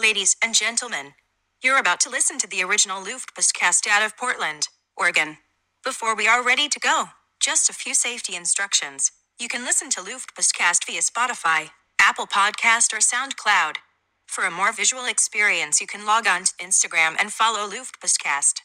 Ladies and gentlemen, you're about to listen to the original Luftpostcast out of Portland, Oregon. Before we are ready to go, just a few safety instructions. You can listen to Luftpostcast via Spotify, Apple Podcast, or SoundCloud. For a more visual experience, you can log on to Instagram and follow Luftpostcast.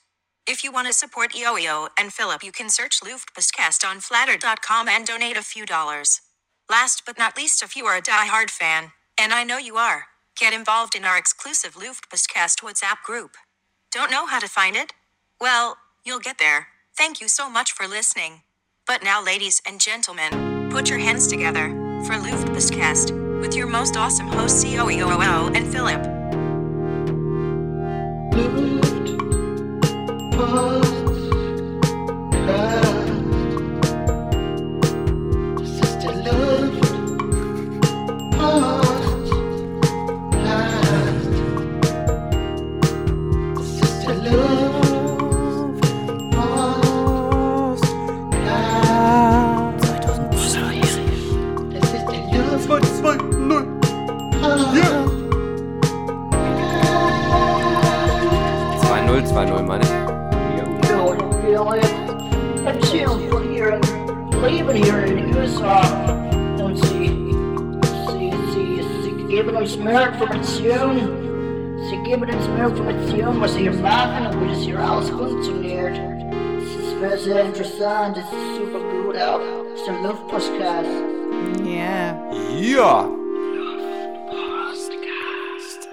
If you want to support EOEO and Philip, you can search Luftpostcast on flatter.com and donate a few dollars. Last but not least, if you are a die-hard fan, and I know you are, get involved in our exclusive Luftpostcast WhatsApp group. Don't know how to find it? Well, you'll get there. Thank you so much for listening. But now, ladies and gentlemen, put your hands together for Luftpostcast with your most awesome hosts, COEOO and Philip. Das sehr, sehr interessant, es ist super gut auch. Es ist der Luftpostcast. Ja. Ja.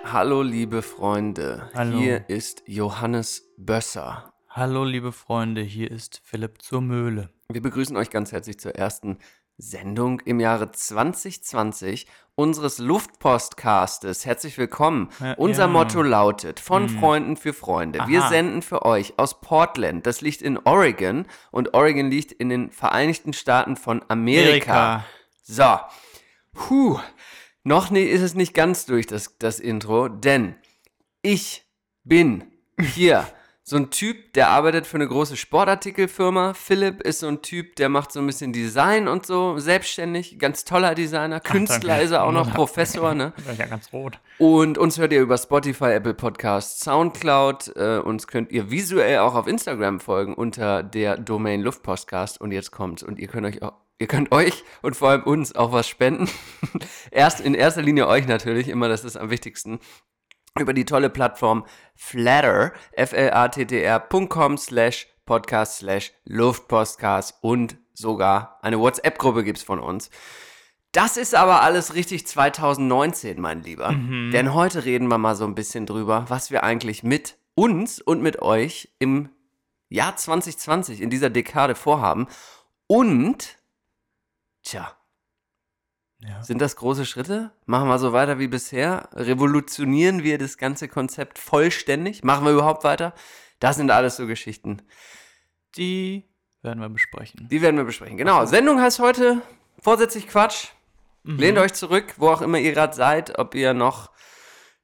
Hallo, liebe Freunde. Hallo. Hier ist Johannes Bösser. Hallo, liebe Freunde, hier ist Philipp zur Möhle. Wir begrüßen euch ganz herzlich zur ersten Sendung im Jahre 2020 unseres Luftpostcastes. Herzlich willkommen. Ja, Unser ja. Motto lautet: Von Freunden für Freunde. Wir Aha. senden für euch aus Portland. Das liegt in Oregon und Oregon liegt in den Vereinigten Staaten von Amerika. Amerika. So. Puh. Noch nee, ist es nicht ganz durch, das, das Intro, denn ich bin hier so ein Typ, der arbeitet für eine große Sportartikelfirma. Philipp ist so ein Typ, der macht so ein bisschen Design und so, selbstständig, ganz toller Designer. Künstler danke. ist er auch noch, Professor, ne? Ja, ganz rot. Und uns hört ihr über Spotify, Apple Podcasts, Soundcloud. Äh, uns könnt ihr visuell auch auf Instagram folgen unter der Domain Luftpostcast. Und jetzt kommt's. Und ihr könnt euch auch, ihr könnt euch und vor allem uns auch was spenden. Erst in erster Linie euch natürlich, immer das ist am wichtigsten. Über die tolle Plattform Flatter, F-L-A-T-T-R.com slash podcast slash Luftpostcast und sogar eine WhatsApp-Gruppe gibt's von uns. Das ist aber alles richtig 2019, mein Lieber. Denn heute reden wir mal so ein bisschen drüber, was wir eigentlich mit uns und mit euch im Jahr 2020, in dieser Dekade vorhaben. Und, tja, Ja. sind das große Schritte? Machen wir so weiter wie bisher? Revolutionieren wir das ganze Konzept vollständig? Machen wir überhaupt weiter? Das sind alles so Geschichten. Die werden wir besprechen. Die werden wir besprechen. Genau. Sendung heißt heute Vorsätzlich Quatsch. Lehnt euch zurück, wo auch immer ihr gerade seid, ob ihr noch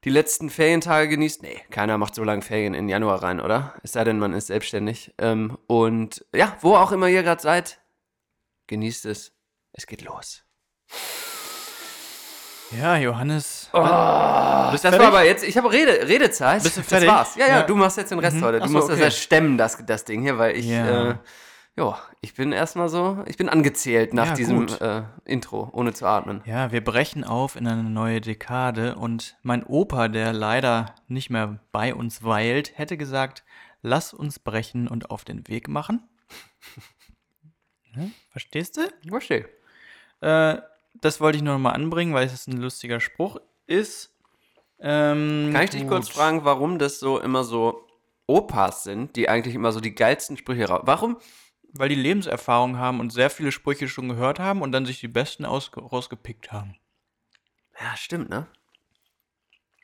die letzten Ferientage genießt. Nee, keiner macht so lange Ferien in Januar rein, oder? Es sei denn, man ist selbstständig. Ähm, und ja, wo auch immer ihr gerade seid, genießt es. Es geht los. Ja, Johannes. Oh, Bist das fertig? war aber jetzt, ich habe Rede, Redezeit. Bist du Das fertig? war's. Ja, ja, Ja. du machst jetzt den Rest Mhm. heute. Du Ach so, musst das okay. ja stemmen, das, das Ding hier, weil ich, Ja. äh, ja, ich bin erstmal so, ich bin angezählt nach Ja, diesem äh, Intro, ohne zu atmen. Ja, wir brechen auf in eine neue Dekade und mein Opa, der leider nicht mehr bei uns weilt, hätte gesagt, lass uns brechen und auf den Weg machen. Verstehst du? Ich verstehe. Äh, das wollte ich nur noch mal anbringen, weil es ein lustiger Spruch ist. Ähm, Kann ich dich kurz gut. fragen, warum das so immer so Opas sind, die eigentlich immer so die geilsten Sprüche raus. Warum? Weil die Lebenserfahrung haben und sehr viele Sprüche schon gehört haben und dann sich die besten aus rausgepickt haben. Ja, stimmt, ne?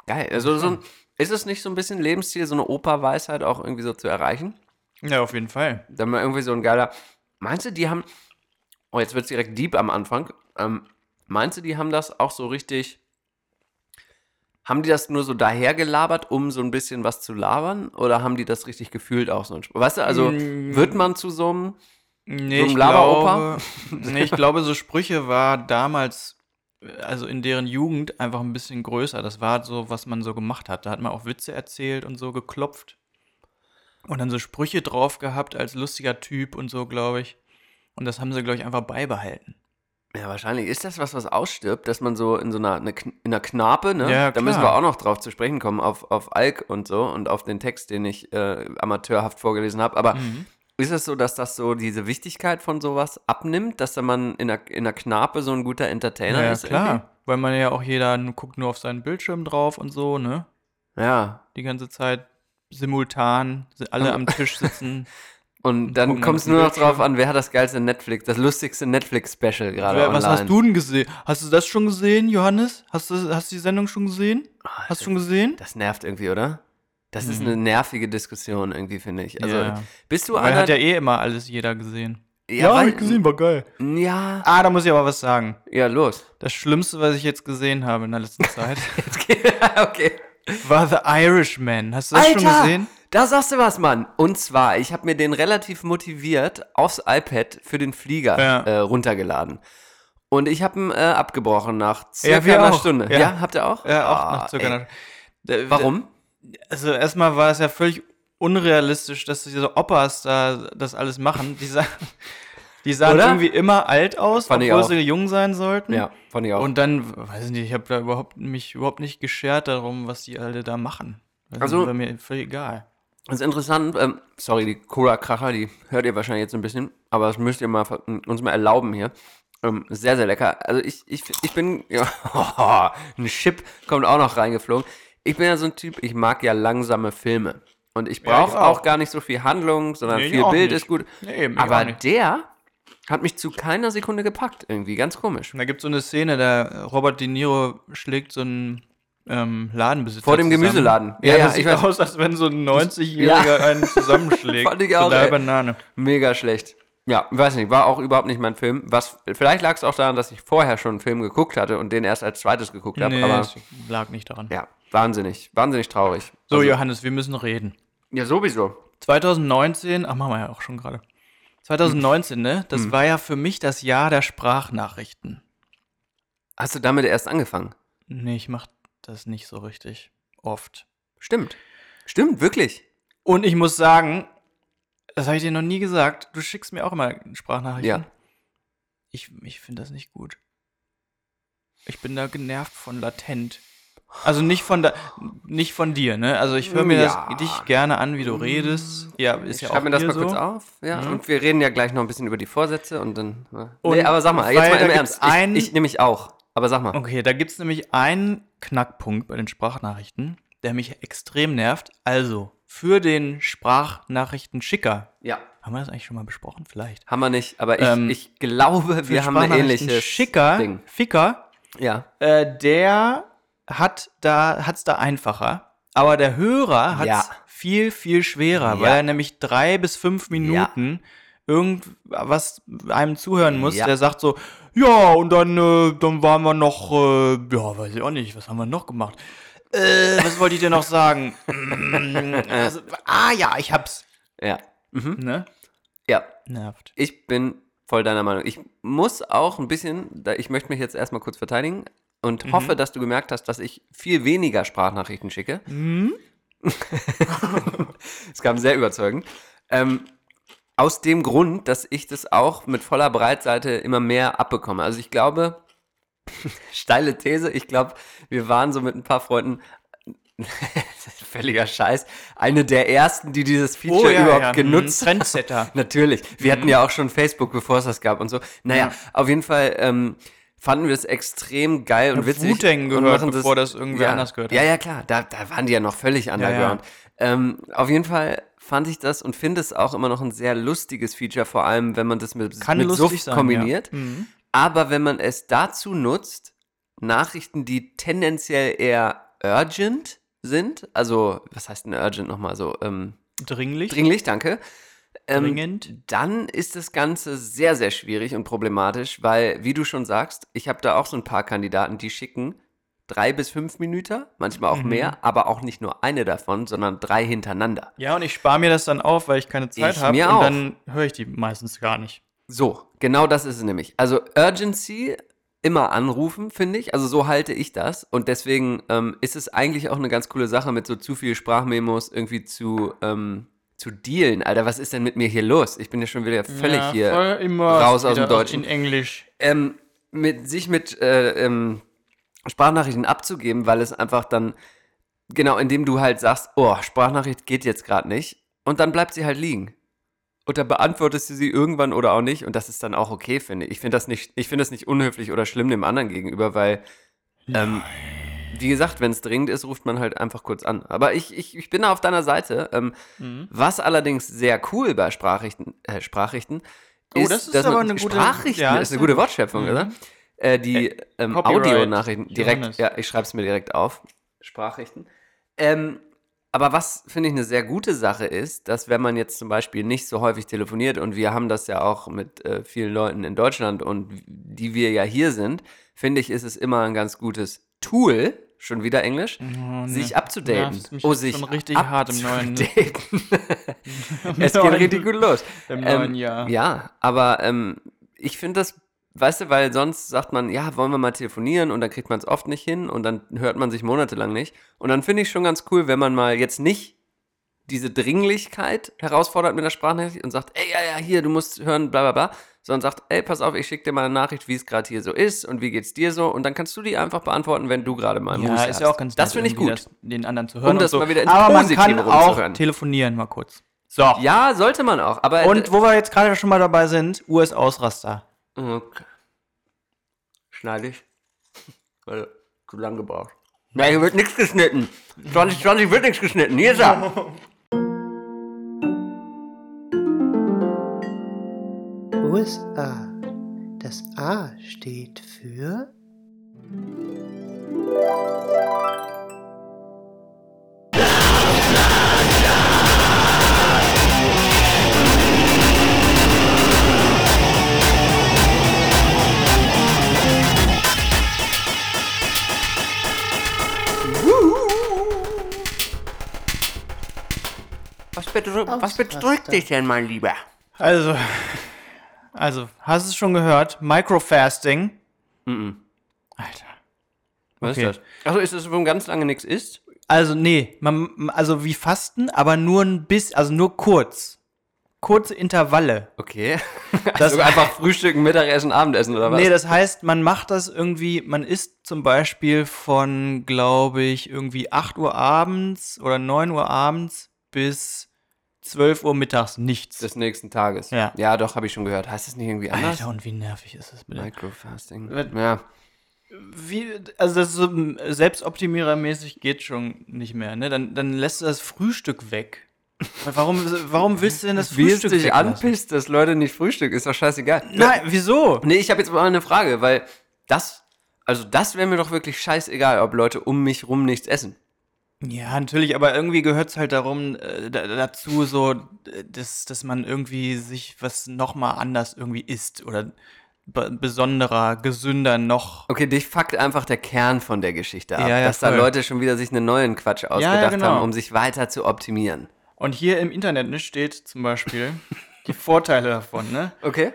Geil. Also so ein, ist es nicht so ein bisschen Lebensstil, so eine Opa-Weisheit auch irgendwie so zu erreichen? Ja, auf jeden Fall. Dann mal irgendwie so ein geiler. Meinst du, die haben. Oh, jetzt wird es direkt deep am Anfang. Ähm, meinst du, die haben das auch so richtig. Haben die das nur so dahergelabert, um so ein bisschen was zu labern? Oder haben die das richtig gefühlt auch so ein Spruch? Weißt du, also Mm. wird man zu so einem. Nee, So ein ich Laberoper? nee, ich glaube, so Sprüche war damals also in deren Jugend einfach ein bisschen größer. Das war so, was man so gemacht hat. Da hat man auch Witze erzählt und so geklopft. Und dann so Sprüche drauf gehabt als lustiger Typ und so, glaube ich. Und das haben sie, glaube ich, einfach beibehalten. Ja, wahrscheinlich ist das was, was ausstirbt, dass man so in so einer, eine, Kn- in einer Knape, ne? Ja, da müssen wir auch noch drauf zu sprechen kommen, auf, auf Alk und so und auf den Text, den ich äh, amateurhaft vorgelesen habe. Aber Mhm. ist es so, dass das so diese Wichtigkeit von sowas abnimmt, dass da man in einer, in einer Knape so ein guter Entertainer Ja, ist? klar. Weil man ja auch jeder guckt nur auf seinen Bildschirm drauf und so, ne? irgendwie? Ja. Die ganze Zeit simultan, si- alle am Tisch sitzen. Und dann kommt es nur noch drauf an, wer hat das geilste Netflix, das lustigste Netflix-Special gerade online. Was hast du denn gesehen? Hast du das schon gesehen, Johannes? Hast du, hast du die Sendung schon gesehen? Hast du schon gesehen? Das nervt irgendwie, oder? Das ist eine nervige Diskussion irgendwie, finde ich. Also, Mhm. Ja. bist du Weil einer... hat ja eh immer alles jeder gesehen. ja, weil, war geil. Ja, Ah, da muss ich aber was sagen. ja, los. Das Schlimmste, was ich jetzt gesehen habe in der letzten Zeit, okay. war The Irishman. Hast du das schon gesehen? Da sagst du was, Mann. Und zwar, ich habe mir den relativ motiviert aufs iPad für den Flieger Ja. äh, runtergeladen. Und ich habe ihn äh, abgebrochen nach circa Ja, einer auch. Stunde. Ja. Ja. habt ihr auch? Ja, auch Ah, nach circa ey. einer Da- Warum? Also erstmal war es ja völlig unrealistisch, dass diese Opas da das alles machen. Die sahen, die sahen Oder? irgendwie immer alt aus, Fand obwohl sie jung sein sollten. Ja, fand ich auch. Und dann, weiß ich nicht, ich habe da überhaupt mich überhaupt nicht geschert darum, was die alle da machen. Das Also- war mir völlig egal. Das ist interessant. Ähm, sorry, die Cola-Kracher, die hört ihr wahrscheinlich jetzt ein bisschen, aber das müsst ihr mal uns mal erlauben hier. Ähm, sehr, sehr lecker. Also ich, ich, ich bin, ja, ein Chip kommt auch noch reingeflogen. Ich bin ja so ein Typ, ich mag ja langsame Filme. Und ich Ja, brauche auch. auch. gar nicht so viel Handlung, sondern Nee, viel Bild nicht. ist gut. Nee, eben, aber der hat mich zu keiner Sekunde gepackt, irgendwie. Ganz komisch. Da gibt es so eine Szene, da Robert De Niro schlägt so einen ähm, Ladenbesitzer Vor dem zusammen. Gemüseladen. Ja, Ja, ja, das sieht weiß. aus, als wenn so ein 90-Jähriger einen zusammenschlägt. Fand ich auch, Total ey. Banane. Mega schlecht. Ja, weiß nicht, war auch überhaupt nicht mein Film. Was, vielleicht lag es auch daran, dass ich vorher schon einen Film geguckt hatte und den erst als zweites geguckt habe. Nee, aber es lag nicht daran. ja, wahnsinnig, wahnsinnig traurig. So, Also- Johannes, wir müssen reden. Ja, sowieso. 2019, ach, machen wir ja auch schon gerade. 2019, ne? Hm. Das war ja für mich das Jahr der Sprachnachrichten. Hast du damit erst angefangen? Nee, ich mach das nicht so richtig oft. Stimmt. Stimmt, wirklich. Und ich muss sagen, das habe ich dir noch nie gesagt, du schickst mir auch immer Sprachnachrichten. Ja. Ich, ich finde das nicht gut. Ich bin da genervt von latent. Also nicht von da, nicht von dir, ne? Also ich höre mir Ja. das dich gerne an, wie du redest. Ja, ist Ich ja auch schreibe mir das mal so. kurz auf. Ja, Mhm. und wir reden ja gleich noch ein bisschen über die Vorsätze und dann. ja. Und nee, aber sag mal, jetzt mal im Ernst. ich ich nehme mich auch. Aber sag mal. Okay, da gibt es nämlich einen Knackpunkt bei den Sprachnachrichten, der mich extrem nervt. Also, für den Sprachnachrichtenschicker. Ja. Haben wir das eigentlich schon mal besprochen? Vielleicht. Haben wir nicht, aber ich, Ähm, ich glaube, wir haben eine ähnliche Schicker, Ding. Ficker, Ja. äh, der hat da, hat's da einfacher. Aber der Hörer hat Ja. viel, viel schwerer, Ja. weil er nämlich drei bis fünf Minuten irgendwas einem zuhören muss, Ja. der sagt so, ja, und dann, äh, dann waren wir noch, äh, ja, weiß ich auch nicht, was haben wir noch gemacht? Äh, was wollte ich dir noch sagen? Mm, also, ah ja, ich hab's. Ja. Mhm. Ne? Ja. Nervt. Ich bin voll deiner Meinung. Ich muss auch ein bisschen, ich möchte mich jetzt erstmal kurz verteidigen und hoffe, dass du gemerkt hast, dass ich viel weniger Sprachnachrichten schicke. Es kam sehr überzeugend. Ähm, aus dem Grund, dass ich das auch mit voller Breitseite immer mehr abbekomme. Also ich glaube, steile These, ich glaube, wir waren so mit ein paar Freunden, völliger Scheiß, eine der ersten, die dieses Feature überhaupt genutzt Hm, Trendsetter. Natürlich. Wir hatten ja auch schon Facebook, bevor es das gab und so. Naja, auf jeden Fall ähm, fanden wir es extrem geil und witzig. Wu-Tang und gehört, machen bevor das irgendwer ja, anders gehört hat. Ja, ja, klar. Da, da waren die ja noch völlig underground. Ähm, auf jeden Fall fand ich das und finde es auch immer noch ein sehr lustiges Feature, vor allem wenn man das mit, Kann mit Suff sein, kombiniert. ja. Mhm. Aber wenn man es dazu nutzt, Nachrichten, die tendenziell eher urgent sind, also was heißt denn urgent nochmal so? Ähm, Dringlich. dringlich, danke. Ähm, Dringend. Dann ist das Ganze sehr, sehr schwierig und problematisch, weil, wie du schon sagst, ich habe da auch so ein paar Kandidaten, die schicken drei bis fünf Minuten, manchmal auch Mhm. mehr, aber auch nicht nur eine davon, sondern drei hintereinander. Ja, und ich spare mir das dann auf, weil ich keine Zeit habe. Und auch. dann höre ich die meistens gar nicht. So, genau das ist es nämlich. Also Urgency immer anrufen, finde ich. Also so halte ich das. Und deswegen ähm, ist es eigentlich auch eine ganz coole Sache, mit so zu viel Sprachmemos irgendwie zu, ähm, zu dealen. Alter, was ist denn mit mir hier los? Ich bin ja schon wieder völlig ja, hier raus aus dem Deutschen. In Englisch. ähm, mit, sich mit äh, ähm, Sprachnachrichten abzugeben, weil es einfach dann, genau, indem du halt sagst, oh, Sprachnachricht geht jetzt gerade nicht, und dann bleibt sie halt liegen. Und dann beantwortest du sie irgendwann oder auch nicht, und das ist dann auch okay, finde ich. Ich finde das nicht, ich finde das nicht unhöflich oder schlimm dem anderen gegenüber, weil, ähm, wie gesagt, wenn es dringend ist, ruft man halt einfach kurz an. Aber ich, ich, ich bin da auf deiner Seite. Ähm, Mhm. Was allerdings sehr cool bei Sprachrichten, äh, Sprachrichten Oh, ist, das ist dass aber eine gute- Sprachrichten ja, ist eine gute Wortschöpfung, Mhm. oder? Äh, die ähm, Copyright, Audionachrichten direkt, Johannes. ja, ich schreibe es mir direkt auf. Sprachrichten. Ähm, aber was finde ich eine sehr gute Sache ist, dass wenn man jetzt zum Beispiel nicht so häufig telefoniert und wir haben das ja auch mit äh, vielen Leuten in Deutschland und die wir ja hier sind, finde ich, ist es immer ein ganz gutes Tool, schon wieder Englisch, Oh, sich nee. abzudaten. Mich Oh, sich schon richtig hart im neuen- es geht richtig gut los. Im Ähm, neuen Jahr. Ja, aber ähm, ich finde das, weißt du, weil sonst sagt man, ja, wollen wir mal telefonieren und dann kriegt man es oft nicht hin und dann hört man sich monatelang nicht. Und dann finde ich schon ganz cool, wenn man mal jetzt nicht diese Dringlichkeit herausfordert mit der Sprachnachricht und sagt, ey, ja, ja, hier, du musst hören, bla bla bla, sondern sagt, ey, pass auf, ich schicke dir mal eine Nachricht, wie es gerade hier so ist und wie geht's dir so und dann kannst du die einfach beantworten, wenn du gerade mal Ja, Muße ist ja hast. auch ganz Das finde ich gut. Das, den anderen zu hören. Das und so. mal wieder ins Aber man kann auch telefonieren mal kurz. So. Ja, sollte man auch, aber Und wo wir jetzt gerade schon mal dabei sind, US-Ausraster. Okay. Schneide ich. Weil zu lang gebraucht. Nein, hier wird nichts geschnitten. 2020 wird nichts geschnitten. Hier ist er. USA. Das A steht für Was, bedrück, was bedrückt dich denn, mein Lieber? Also, also, hast du es schon gehört? Microfasting. Alter. Was Okay. ist das? Achso, ist das, wo man ganz lange nichts isst? Also, nee, man, also wie Fasten, aber nur ein bisschen, also nur kurz. Kurze Intervalle. Okay. Das- also einfach Frühstücken, Mittagessen, Abendessen oder was? Nee, das heißt, man macht das irgendwie, man isst zum Beispiel von, glaube ich, irgendwie 8 Uhr abends oder 9 Uhr abends bis 12 Uhr mittags nichts. des nächsten Tages. Ja. Ja, doch, habe ich schon gehört. Heißt das nicht irgendwie anders? Alter, und wie nervig ist das bitte? Microfasting. Ja. Wie, also das ist so selbstoptimierermäßig geht schon nicht mehr, ne? Dann, dann lässt du das Frühstück weg. Warum, warum willst du denn das Wie es Frühstück dich weglassen? anpisst, dass Leute nicht frühstücken, ist doch scheißegal. Nein, wieso? Nee, ich habe jetzt mal eine Frage, weil das, also das wäre mir doch wirklich scheißegal, ob Leute um mich rum nichts essen. Ja, natürlich, aber irgendwie gehört es halt darum, äh, da, dazu, so, dass, dass man irgendwie sich was nochmal anders irgendwie isst oder be besonderer, gesünder noch. Okay, dich fuckt einfach der Kern von der Geschichte ab, Ja, ja, dass da voll. Leute schon wieder sich einen neuen Quatsch ausgedacht genau. haben, um sich weiter zu optimieren. Und hier im Internet ne, steht zum Beispiel die Vorteile davon, ne? Okay,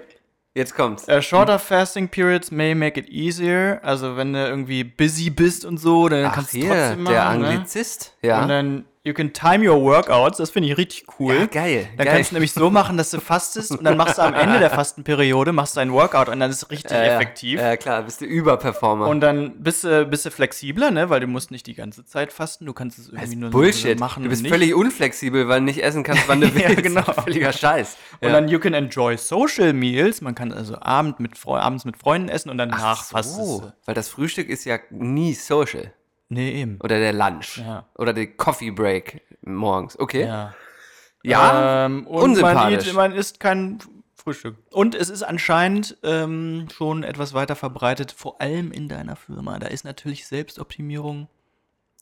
jetzt kommt's. Uh, shorter fasting periods may make it easier. Also wenn du irgendwie busy bist und so, dann Ach, kannst du hier, trotzdem machen. der ne? Anglizist, ja. Und dann you can time your workouts. Das finde ich richtig cool. Ja, geil, Dann geil. kannst du nämlich so machen, dass du fastest und dann machst du am Ende der Fastenperiode machst du ein Workout und dann ist es richtig Ja, ja. effektiv. Ja, klar, bist du Überperformer. Und dann bist du, bist du flexibler, ne? Weil du musst nicht die ganze Zeit fasten. Du kannst es das irgendwie ist nur Bullshit. so machen. du bist völlig unflexibel, weil du nicht essen kannst, wann du willst. Ja, genau. Völliger Scheiß. Und dann you can enjoy social meals. Man kann also Abend mit abends mit Freunden essen und danach Ach fastest so, du. weil das Frühstück ist ja nie social. Nee, eben. Oder der Lunch. Ja. Oder der Coffee Break morgens. Okay. Ja. Ja, ähm, und man, man isst kein Frühstück. Und es ist anscheinend ähm, schon etwas weiter verbreitet, vor allem in deiner Firma. Da ist natürlich Selbstoptimierung.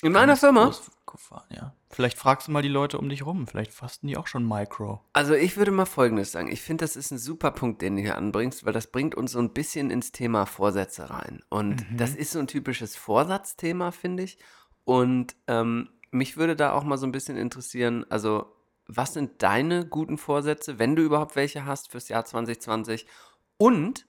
In meiner Firma? gefahren, ja. Vielleicht fragst du mal die Leute um dich rum. Vielleicht fasten die auch schon Micro. Also ich würde mal Folgendes sagen. Ich finde, das ist ein super Punkt, den du hier anbringst, weil das bringt uns so ein bisschen ins Thema Vorsätze rein. Und Mhm. das ist so ein typisches Vorsatzthema, finde ich. Und ähm, mich würde da auch mal so ein bisschen interessieren, also was sind deine guten Vorsätze, wenn du überhaupt welche hast fürs Jahr 2020? Und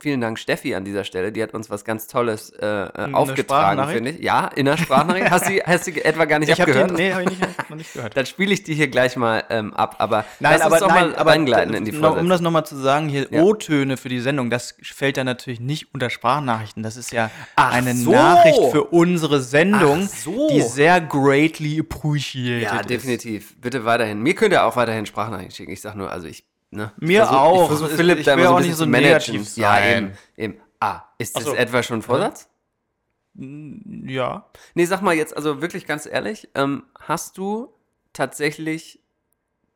vielen Dank Steffi an dieser Stelle. Die hat uns was ganz Tolles äh, äh, aufgetragen, finde ich. Ja, in der Sprachnachricht. hast, du, hast du etwa gar nicht Ich abgehört? den, nee, habe ich nicht, noch nicht gehört. Dann spiele ich die hier gleich mal ähm, ab. Aber Nein, lass aber, uns doch nein, mal aber reingleiten in die Vorsätze. um das nochmal zu sagen, hier Ja. O-Töne für die Sendung, das fällt dann natürlich nicht unter Sprachnachrichten. Das ist ja Ach eine so. Nachricht für unsere Sendung, so. die sehr greatly appreciated ja, ist. definitiv. Bitte weiterhin. Mir könnt ihr auch weiterhin Sprachnachrichten schicken. Ich sag nur, also ich. Ne, Mir versuch, auch. Ich versuche Ich- Philipp ich da will immer so auch ein nicht bisschen so managen. negativ Ja, sein. eben, eben. Ah, ist das so. etwa schon ein Vorsatz? Ja. Nee, sag mal jetzt, also wirklich ganz ehrlich, ähm, hast du tatsächlich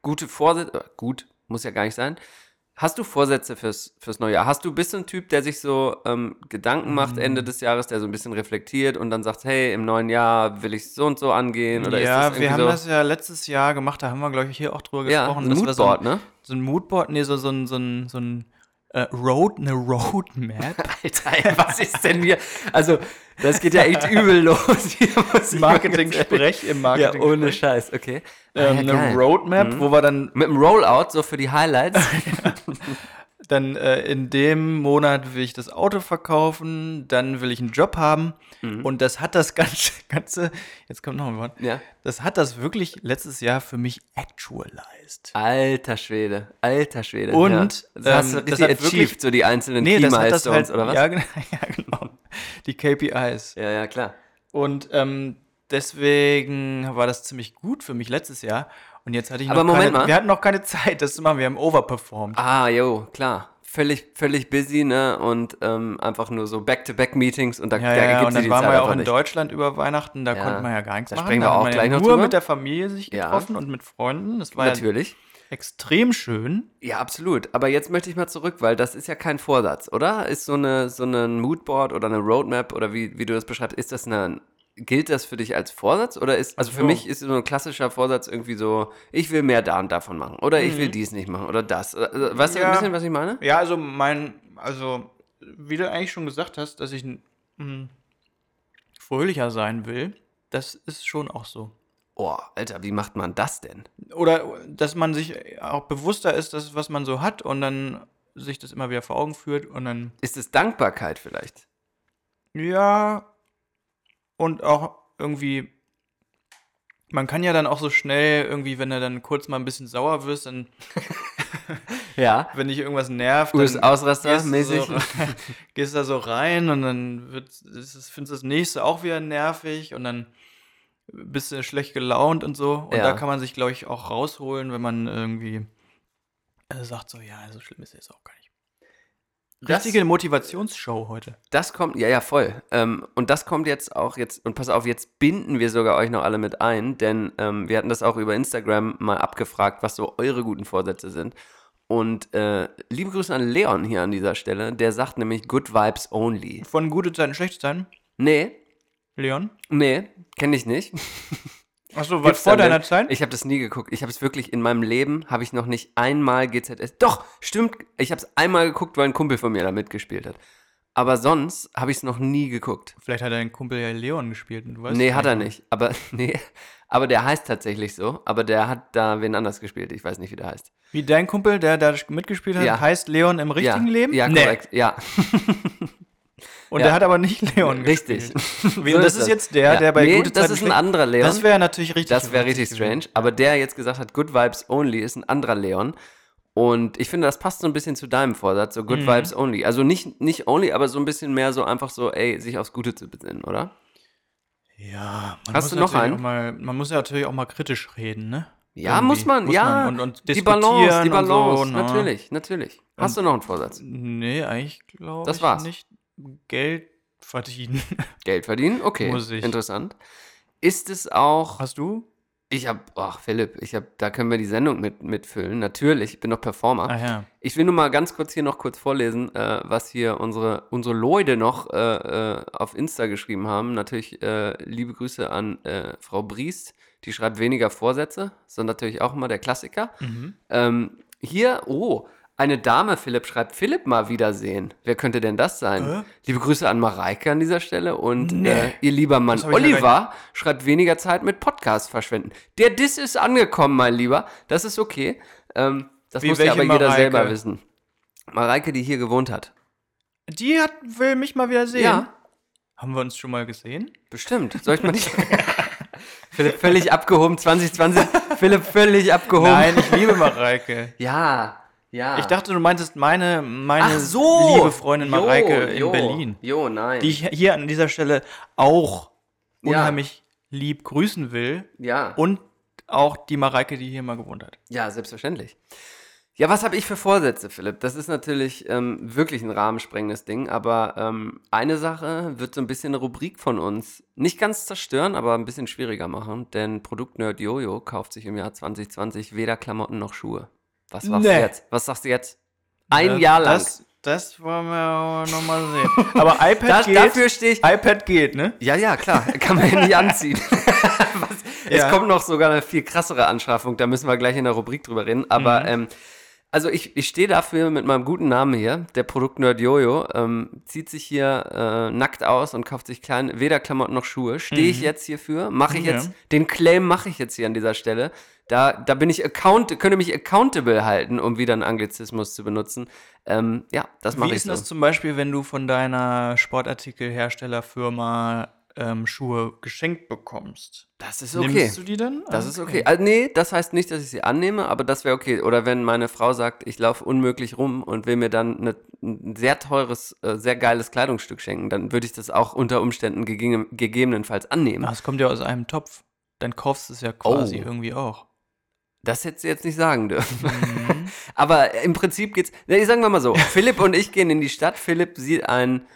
gute Vorsätze, äh, gut, muss ja gar nicht sein, hast du Vorsätze fürs, fürs neue Jahr? Hast du, bist du ein Typ, der sich so ähm, Gedanken macht Ende des Jahres, der so ein bisschen reflektiert und dann sagt, hey, im neuen Jahr will ich so und so angehen? Oder ja, ist das wir haben irgendwie das ja letztes Jahr gemacht, da haben wir, glaube ich, hier auch drüber so, ja, gesprochen. ein dass wir Moodboard, so ein, ne? So ein Moodboard, nee, so, so ein, so ein, so ein äh, Road, eine Roadmap. Alter, ey, was ist denn hier? Also, das geht ja echt übel los. Marketing-Sprech im Ja, Marketing. ohne Scheiß, okay. ähm, Ah, ja, eine. Roadmap, wo wir dann Mit dem Rollout, so für die Highlights. dann äh, in dem Monat will ich das Auto verkaufen, dann will ich einen Job haben Mhm. und das hat das ganze, ganze jetzt kommt noch ein Wort, ja. das hat das wirklich letztes Jahr für mich actualized. Alter Schwede, alter Schwede. Und, ja. das hast du ähm, das hat achieved, wirklich- so die einzelnen Nee, Key das hat das Milestones, halt, oder was? Ja, genau, ja, genau. Die KPIs. ja, ja, klar. Und ähm, deswegen war das ziemlich gut für mich letztes Jahr. Und jetzt hatte ich noch Aber Moment keine, mal. wir hatten noch keine Zeit, das zu machen. Wir haben overperformed. Ah, jo, klar. Völlig, völlig busy, ne? Und ähm, einfach nur so Back-to-Back-Meetings und da, Ja, da ja, ergibt und dann die waren Zeit wir ja auch in nicht. Deutschland über Weihnachten, da Ja, konnte man ja gar nichts da machen. sprechen da wir auch gleich ja noch nur drüber. mit der Familie sich getroffen und mit Freunden. Das war ja Natürlich. extrem schön. Ja, absolut. Aber jetzt möchte ich mal zurück, weil das ist ja kein Vorsatz, oder? Ist so eine so ein Moodboard oder eine Roadmap oder wie, wie du das beschreibst, ist das eine gilt das für dich als Vorsatz oder ist also für Ja. mich ist so ein klassischer Vorsatz irgendwie so, ich will mehr da und davon machen oder ich Mhm. will dies nicht machen oder das. Also, Weißt du Ja. ein bisschen, was ich meine? Ja, also mein, also wie du eigentlich schon gesagt hast, dass ich mh, fröhlicher sein will, das ist schon auch so. Oh, Alter, wie macht man das denn? Oder dass man sich auch bewusster ist, dass was man so hat und dann sich das immer wieder vor Augen führt und dann Ist es Dankbarkeit vielleicht? Ja, und auch irgendwie, man kann ja dann auch so schnell irgendwie, wenn du dann kurz mal ein bisschen sauer wirst, dann, Ja. wenn dich irgendwas nervt, US dann Ausraster gehst, du mäßig. so, gehst da so rein und dann wird, ist es- findest du das nächste auch wieder nervig und dann bist du schlecht gelaunt und so. Und Ja. da kann man sich, glaube ich, auch rausholen, wenn man irgendwie äh, sagt so, ja, so schlimm ist es jetzt auch gar nicht. Das- Richtige Motivationsshow heute. Das kommt, ja, ja, voll. Ähm, und das kommt jetzt auch jetzt, und pass auf, jetzt binden wir sogar euch noch alle mit ein, denn ähm, wir hatten das auch über Instagram mal abgefragt, was so eure guten Vorsätze sind. Und äh, liebe Grüße an Leon hier an dieser Stelle, der sagt nämlich Good Vibes Only. Von gute Zeiten, schlechte Zeiten, Nee, Leon? nee, kenne ich nicht. Achso, was Gibt's vor deiner Zeit? Ich habe das nie geguckt. Ich habe es wirklich in meinem Leben, habe ich noch nicht einmal GZS. Doch, stimmt. Ich habe es einmal geguckt, weil ein Kumpel von mir da mitgespielt hat. Aber sonst habe ich es noch nie geguckt. Vielleicht hat dein Kumpel ja Leon gespielt und du weißt nee, hat er nicht. Aber nee, aber der heißt tatsächlich so. Aber der hat da wen anders gespielt. Ich weiß nicht, wie der heißt. Wie dein Kumpel, der da mitgespielt hat, Ja. heißt Leon im richtigen ja, Leben? Ja, Nee. korrekt. Ja, Und Ja. der hat aber nicht Leon richtig. gespielt. Und das ist das. jetzt der, Ja. der bei nee, gute das Zeiten ist ein anderer Leon. Das wäre natürlich richtig. Das wäre richtig gewesen. strange. Aber der jetzt gesagt hat, Good Vibes Only ist ein anderer Leon. Und ich finde, das passt so ein bisschen zu deinem Vorsatz, so Good Mhm. Vibes Only. Also nicht, nicht only, aber so ein bisschen mehr so einfach so, ey, sich aufs Gute zu besinnen, oder? Ja, man Hast muss du noch einen? Mal, man muss ja natürlich auch mal kritisch reden, ne? Ja, Irgendwie. muss man, ja. und, und die Balance, die und Balance, so, ne? natürlich, natürlich. Hast du noch einen Vorsatz? Nee, eigentlich glaube Das ich war's. nicht. Geld verdienen. Geld verdienen? Okay, Muss ich. interessant. Ist es auch, Hast du? ich habe, ach Philipp, ich habe, da können wir die Sendung mit, mitfüllen, natürlich, ich bin noch Performer. Ah ja. Ich will nur mal ganz kurz hier noch kurz vorlesen, äh, was hier unsere, unsere Leute noch äh, äh, auf Insta geschrieben haben. Natürlich äh, liebe Grüße an äh, Frau Briest, die schreibt weniger Vorsätze, so natürlich auch immer der Klassiker. Mhm. Ähm, hier, oh, eine Dame, Philipp, schreibt Philipp mal wiedersehen. Wer könnte denn das sein? Äh? Liebe Grüße an Mareike an dieser Stelle und Nee. äh, ihr lieber Mann Oliver schreibt weniger Zeit mit Podcast verschwenden. Der Diss ist angekommen, mein Lieber. Das ist okay. Ähm, das Wie, muss ja aber jeder Mareike? selber wissen. Mareike, die hier gewohnt hat. Die hat, will mich mal wieder sehen. Ja. Haben wir uns schon mal gesehen? Bestimmt. Soll ich mal nicht. Philipp völlig abgehoben, 2020. Philipp völlig abgehoben. Nein, ich liebe Mareike. Ja, ja. Ich dachte, du meintest meine, meine so. liebe Freundin Jo, Mareike in jo. Berlin. Jo, nein. Die ich hier an dieser Stelle auch Ja. unheimlich lieb grüßen will. ja. Und auch die Mareike, die hier mal gewohnt hat. Ja, selbstverständlich. Ja, was habe ich für Vorsätze, Philipp? Das ist natürlich ähm, wirklich ein rahmensprengendes Ding, aber ähm, eine Sache wird so ein bisschen eine Rubrik von uns nicht ganz zerstören, aber ein bisschen schwieriger machen, denn Produktnerd Jojo kauft sich im Jahr 2020 weder Klamotten noch Schuhe. Was machst du Nee. jetzt? Was sagst du jetzt? Ein Das- Jahr lang. Das, das wollen wir nochmal sehen. Aber iPad Das, geht. dafür stehe ich. iPad geht, ne? Ja, ja, klar. Kann man ja nicht anziehen. Was, Es Ja. kommt noch sogar eine viel krassere Anschaffung. Da müssen wir gleich in der Rubrik drüber reden. Aber Mhm. ähm, also ich, ich stehe dafür mit meinem guten Namen hier. Der Produktnerd Jojo ähm, zieht sich hier äh, nackt aus und kauft sich klein, weder Klamotten noch Schuhe. Stehe ich jetzt hierfür? Mache ich Mhm. Ja. jetzt, den Claim mache ich jetzt hier an dieser Stelle. Da, da bin ich account, könnte mich accountable halten, um wieder einen Anglizismus zu benutzen. Ähm, ja, das mache Wie ich ist so. das zum Beispiel, wenn du von deiner Sportartikelherstellerfirma ähm, Schuhe geschenkt bekommst? Das ist okay. Nimmst du die dann? Das ist okay. Also, nee, das heißt nicht, dass ich sie annehme, aber das wäre okay. Oder wenn meine Frau sagt, ich laufe unmöglich rum und will mir dann eine, ein sehr teures, äh, sehr geiles Kleidungsstück schenken, dann würde ich das auch unter Umständen gegeben, gegebenenfalls annehmen. Es kommt ja aus einem Topf. Dann kaufst du es ja quasi Oh. irgendwie auch. Das hättest du jetzt nicht sagen dürfen. Mhm. aber im Prinzip geht's. Nee, sagen wir mal so: Philipp und ich gehen in die Stadt. Philipp sieht ein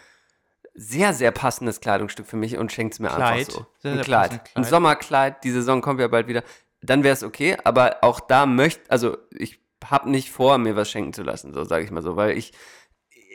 sehr, sehr passendes Kleidungsstück für mich und schenkt es mir Kleid. einfach so. Sehr, ein Kleid. passendes Ein Kleid. Sommerkleid. Die Saison kommt ja bald wieder. Dann wäre es okay, aber auch da möchte, also ich habe nicht vor, mir was schenken zu lassen, so sage ich mal so, weil ich,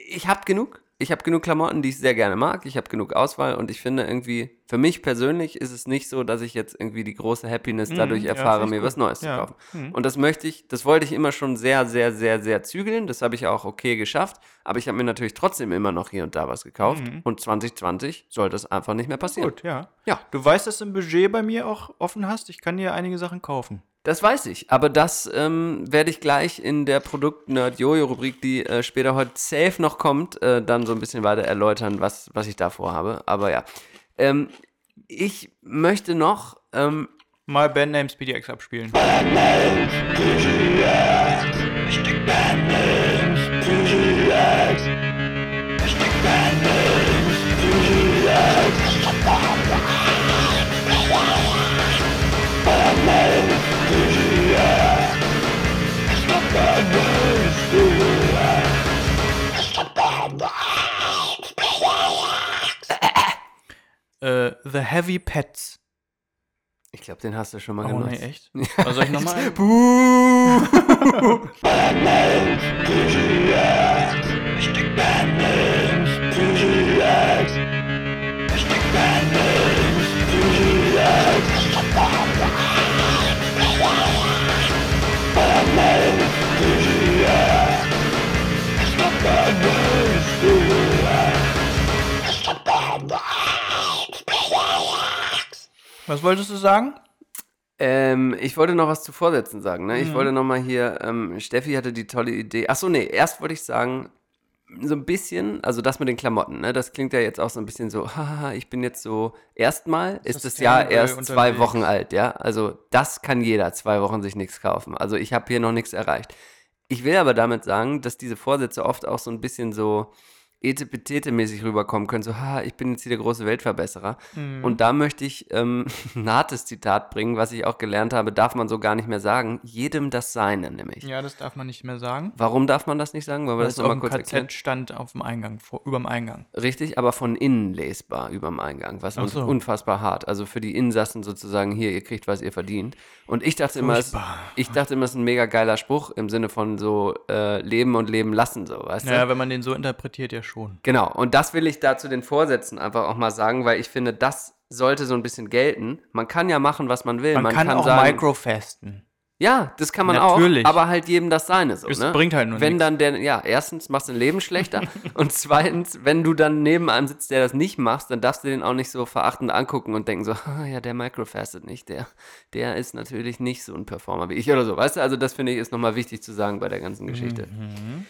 ich habe genug. Ich habe genug Klamotten, die ich sehr gerne mag. Ich habe genug Auswahl und ich finde irgendwie, für mich persönlich ist es nicht so, dass ich jetzt irgendwie die große Happiness dadurch Mhm, ja, erfahre, finde ich mir was gut. Neues Ja. zu kaufen. Mhm. Und das möchte ich, das wollte ich immer schon sehr, sehr, sehr, sehr zügeln. Das habe ich auch okay geschafft. Aber ich habe mir natürlich trotzdem immer noch hier und da was gekauft. Und 2020 soll das einfach nicht mehr passieren. Gut, ja. Ja. Du weißt, dass du ein Budget bei mir auch offen hast. Ich kann dir einige Sachen kaufen. Das weiß ich, aber das ähm, werde ich gleich in der Produkt-Nerd-Jojo-Rubrik, die äh, später heute safe noch kommt, äh, dann so ein bisschen weiter erläutern, was, was ich da vorhabe. Aber ja, ähm, ich möchte noch, ähm, Mal Bandnames PDX abspielen. Äh, The Heavy Pets. ich glaube, den hast du schon mal Oh, genutzt. nee, echt? Was soll ich nochmal? Was wolltest du sagen? Ähm, ich wollte noch was zu Vorsätzen sagen. Ne? Ich Mhm. wollte noch mal hier, ähm, Steffi hatte die tolle Idee. Achso, nee, erst wollte ich sagen, so ein bisschen, also das mit den Klamotten, ne? das klingt ja jetzt auch so ein bisschen so, haha, ich bin jetzt so, erstmal ist das Jahr erst zwei. Wochen alt, ja. Also das kann jeder, zwei Wochen sich nichts kaufen. Also ich habe hier noch nichts erreicht. Ich will aber damit sagen, dass diese Vorsätze oft auch so ein bisschen so etepetete-mäßig rüberkommen können, so, ha, ich bin jetzt hier der große Weltverbesserer. Mhm. Und da möchte ich ähm, ein hartes Zitat bringen, was ich auch gelernt habe, darf man so gar nicht mehr sagen. Jedem das Seine, nämlich. Ja, das darf man nicht mehr sagen. Warum darf man das nicht sagen? Wollen wir Weil das nochmal dem kurz erklären? KZ stand auf dem Eingang, vor, überm Eingang. Richtig, aber von innen lesbar überm Eingang, was so. un unfassbar hart. Also für die Insassen sozusagen hier, ihr kriegt, was ihr verdient. Und ich dachte immer, es, ich dachte immer, es ist ein mega geiler Spruch im Sinne von so äh, leben und leben lassen, so, weißt Naja, du? wenn man den so interpretiert, ja schon. Genau, und das will ich da zu den Vorsätzen einfach auch mal sagen, weil ich finde, das sollte so ein bisschen gelten. Man kann ja machen, was man will. Man, kann, auch sagen, microfasten. Ja, das kann man Natürlich. auch, aber halt jedem das Seine so. Es ne? bringt halt nur Wenn nix. dann der, ja, erstens machst du dein Leben schlechter und zweitens, wenn du dann neben einem sitzt, der das nicht machst, dann darfst du den auch nicht so verachtend angucken und denken so, ah, ja, der microfastet nicht, der, der ist natürlich nicht so ein Performer wie ich oder so, weißt du? Also das finde ich ist nochmal wichtig zu sagen bei der ganzen Geschichte. Mhm.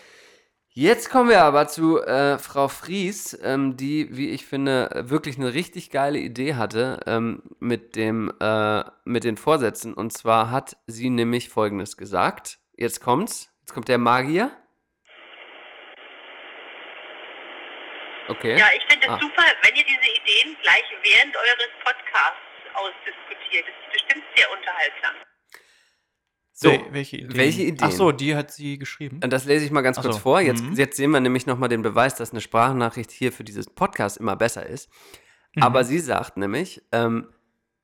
Jetzt kommen wir aber zu äh, Frau Fries, ähm, die, wie ich finde, wirklich eine richtig geile Idee hatte ähm, mit, dem, äh, mit den Vorsätzen. Und zwar hat sie nämlich Folgendes gesagt. Jetzt kommt's. Jetzt kommt der Magier. Okay. Ja, ich finde es Ah. super, wenn ihr diese Ideen gleich während eures Podcasts ausdiskutiert. Das ist bestimmt sehr unterhaltsam. So, Wel- welche Ideen? welche Ideen? Ach so, die hat sie geschrieben. Und das lese ich mal ganz Ach kurz so, vor. Jetzt, mhm. jetzt sehen wir nämlich nochmal den Beweis, dass eine Sprachnachricht hier für dieses Podcast immer besser ist. Mhm. Aber sie sagt nämlich, ähm,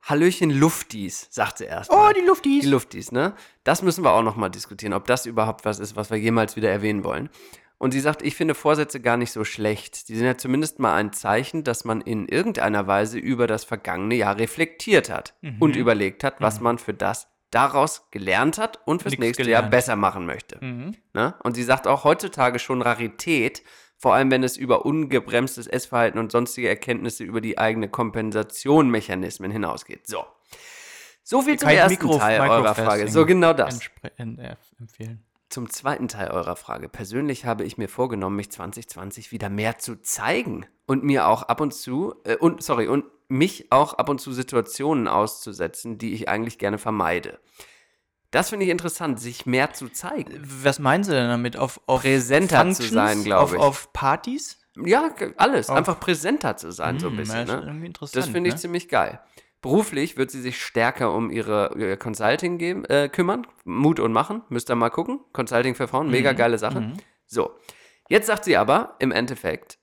Hallöchen Luftis, sagt sie erst. Oh, mal. die Luftis. Die Luftis, ne? Das müssen wir auch nochmal diskutieren, ob das überhaupt was ist, was wir jemals wieder erwähnen wollen. Und sie sagt, ich finde Vorsätze gar nicht so schlecht. Die sind ja zumindest mal ein Zeichen, dass man in irgendeiner Weise über das vergangene Jahr reflektiert hat Mhm. und überlegt hat, was man für das daraus gelernt hat und fürs Nix nächste Jahr gelernt. besser machen möchte. Mhm. Ne? Und sie sagt auch heutzutage schon Rarität, vor allem wenn es über ungebremstes Essverhalten und sonstige Erkenntnisse über die eigene Kompensation-Mechanismen hinausgeht. So. So viel zum ersten Mikro- Teil eurer Frage. So genau das. entspre- äh, empfehlen. Zum zweiten Teil eurer Frage. Persönlich habe ich mir vorgenommen, mich 2020 wieder mehr zu zeigen und mir auch ab und zu, äh, und sorry, und mich auch ab und zu Situationen auszusetzen, die ich eigentlich gerne vermeide. Das finde ich interessant, sich mehr zu zeigen. Was meinen Sie denn damit? Auf, auf Präsenter zu Functions? sein, glaub auf, ich. Auf Partys? Ja, alles. Auf- Einfach präsenter zu sein, so ein Hm, bisschen. Ne? Das finde ich ne? ziemlich geil. Beruflich wird sie sich stärker um ihre, ihr Consulting geben, äh, kümmern. Mut und Machen, müsst ihr mal gucken. Consulting für Frauen, Mhm. mega geile Sache. So, jetzt sagt sie aber im Endeffekt,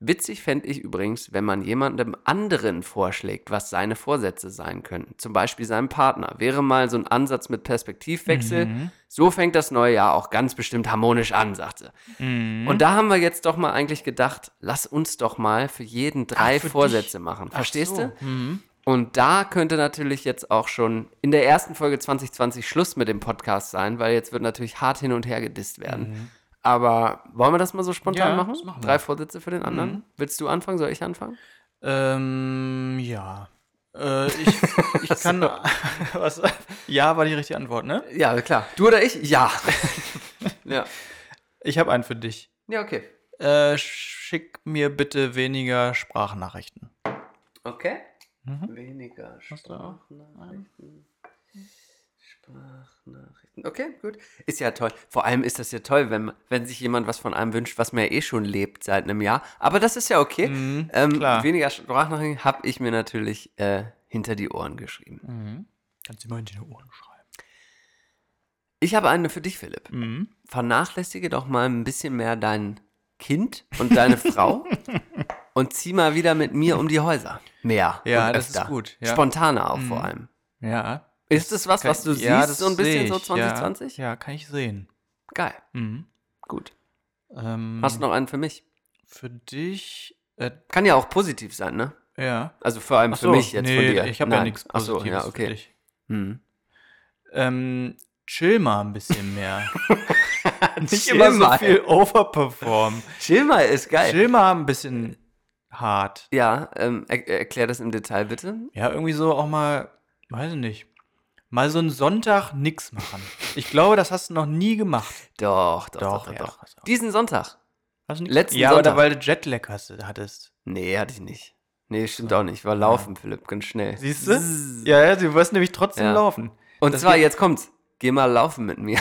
witzig fände ich übrigens, wenn man jemandem anderen vorschlägt, was seine Vorsätze sein könnten. Zum Beispiel seinem Partner. Wäre mal so ein Ansatz mit Perspektivwechsel. Mhm. So fängt das neue Jahr auch ganz bestimmt harmonisch an, sagt sie. Mhm. Und da haben wir jetzt doch mal eigentlich gedacht, lass uns doch mal für jeden drei Ach, für Vorsätze dich. machen. Ach Verstehst so. du? Mhm. Und da könnte natürlich jetzt auch schon in der ersten Folge 2020 Schluss mit dem Podcast sein, weil jetzt wird natürlich hart hin und her gedisst werden. Aber wollen wir das mal so spontan Mhm. Ja, machen? machen. Drei Vorsätze für den anderen? Mhm. Willst du anfangen? Soll ich anfangen? Ähm, ja. Äh, ich, ich kann. Was? Ja, war die richtige Antwort, ne? Ja, klar. Du oder ich? Ja. ja. Ich habe einen für dich. Ja, okay. Äh, schick mir bitte weniger Sprachnachrichten. Okay. Mhm. Weniger? Sprachnachrichten. Sprachnachrichten. Okay, gut. Ist ja toll. Vor allem ist das ja toll, wenn, wenn sich jemand was von einem wünscht, was man ja eh schon lebt seit einem Jahr. Aber das ist ja okay. Mhm, ähm, klar. Weniger Sprachnachrichten habe ich mir natürlich äh, hinter die Ohren geschrieben. Mhm. Kannst du mal in die Ohren schreiben. Ich habe eine für dich, Philipp. Mhm. Vernachlässige doch mal ein bisschen mehr dein Kind und deine Frau und zieh mal wieder mit mir um die Häuser. Mehr. Ja, das ist öfter. gut, ja. Spontaner auch Mhm. vor allem. Ja. Ist das was, was du ja, siehst, so ein bisschen ich, so 2020? Ja, ja, kann ich sehen. Geil. Mhm. Gut. Ähm, Hast du noch einen für mich? Für dich. Äh, Kann ja auch positiv sein, ne? ja. Also vor allem Ach für so, mich jetzt nee, von dir. Ich habe ja nichts Ach so, Positives ja, okay. für dich. Hm. Ähm, chill mal ein bisschen mehr. Nicht Chill immer so viel overperformen. Chill mal ist geil. Chill mal ein bisschen hart. Ja, ähm, er erklär das im Detail bitte. Ja, irgendwie so auch mal, weiß ich nicht, mal so einen Sonntag nix machen. Ich glaube, das hast du noch nie gemacht. Doch, doch, doch, Doch, ja, doch. auch. Diesen Sonntag. Hast du nix Letzten ja, Sonntag. weil du Jetlag hast, hattest. Nee, hatte ich nicht. Nee, stimmt auch nicht. War laufen, Philipp, ganz schnell. Siehst du? Ja, ja, du wirst nämlich trotzdem Ja. laufen. Und Das zwar, jetzt kommt's. Geh mal laufen mit mir.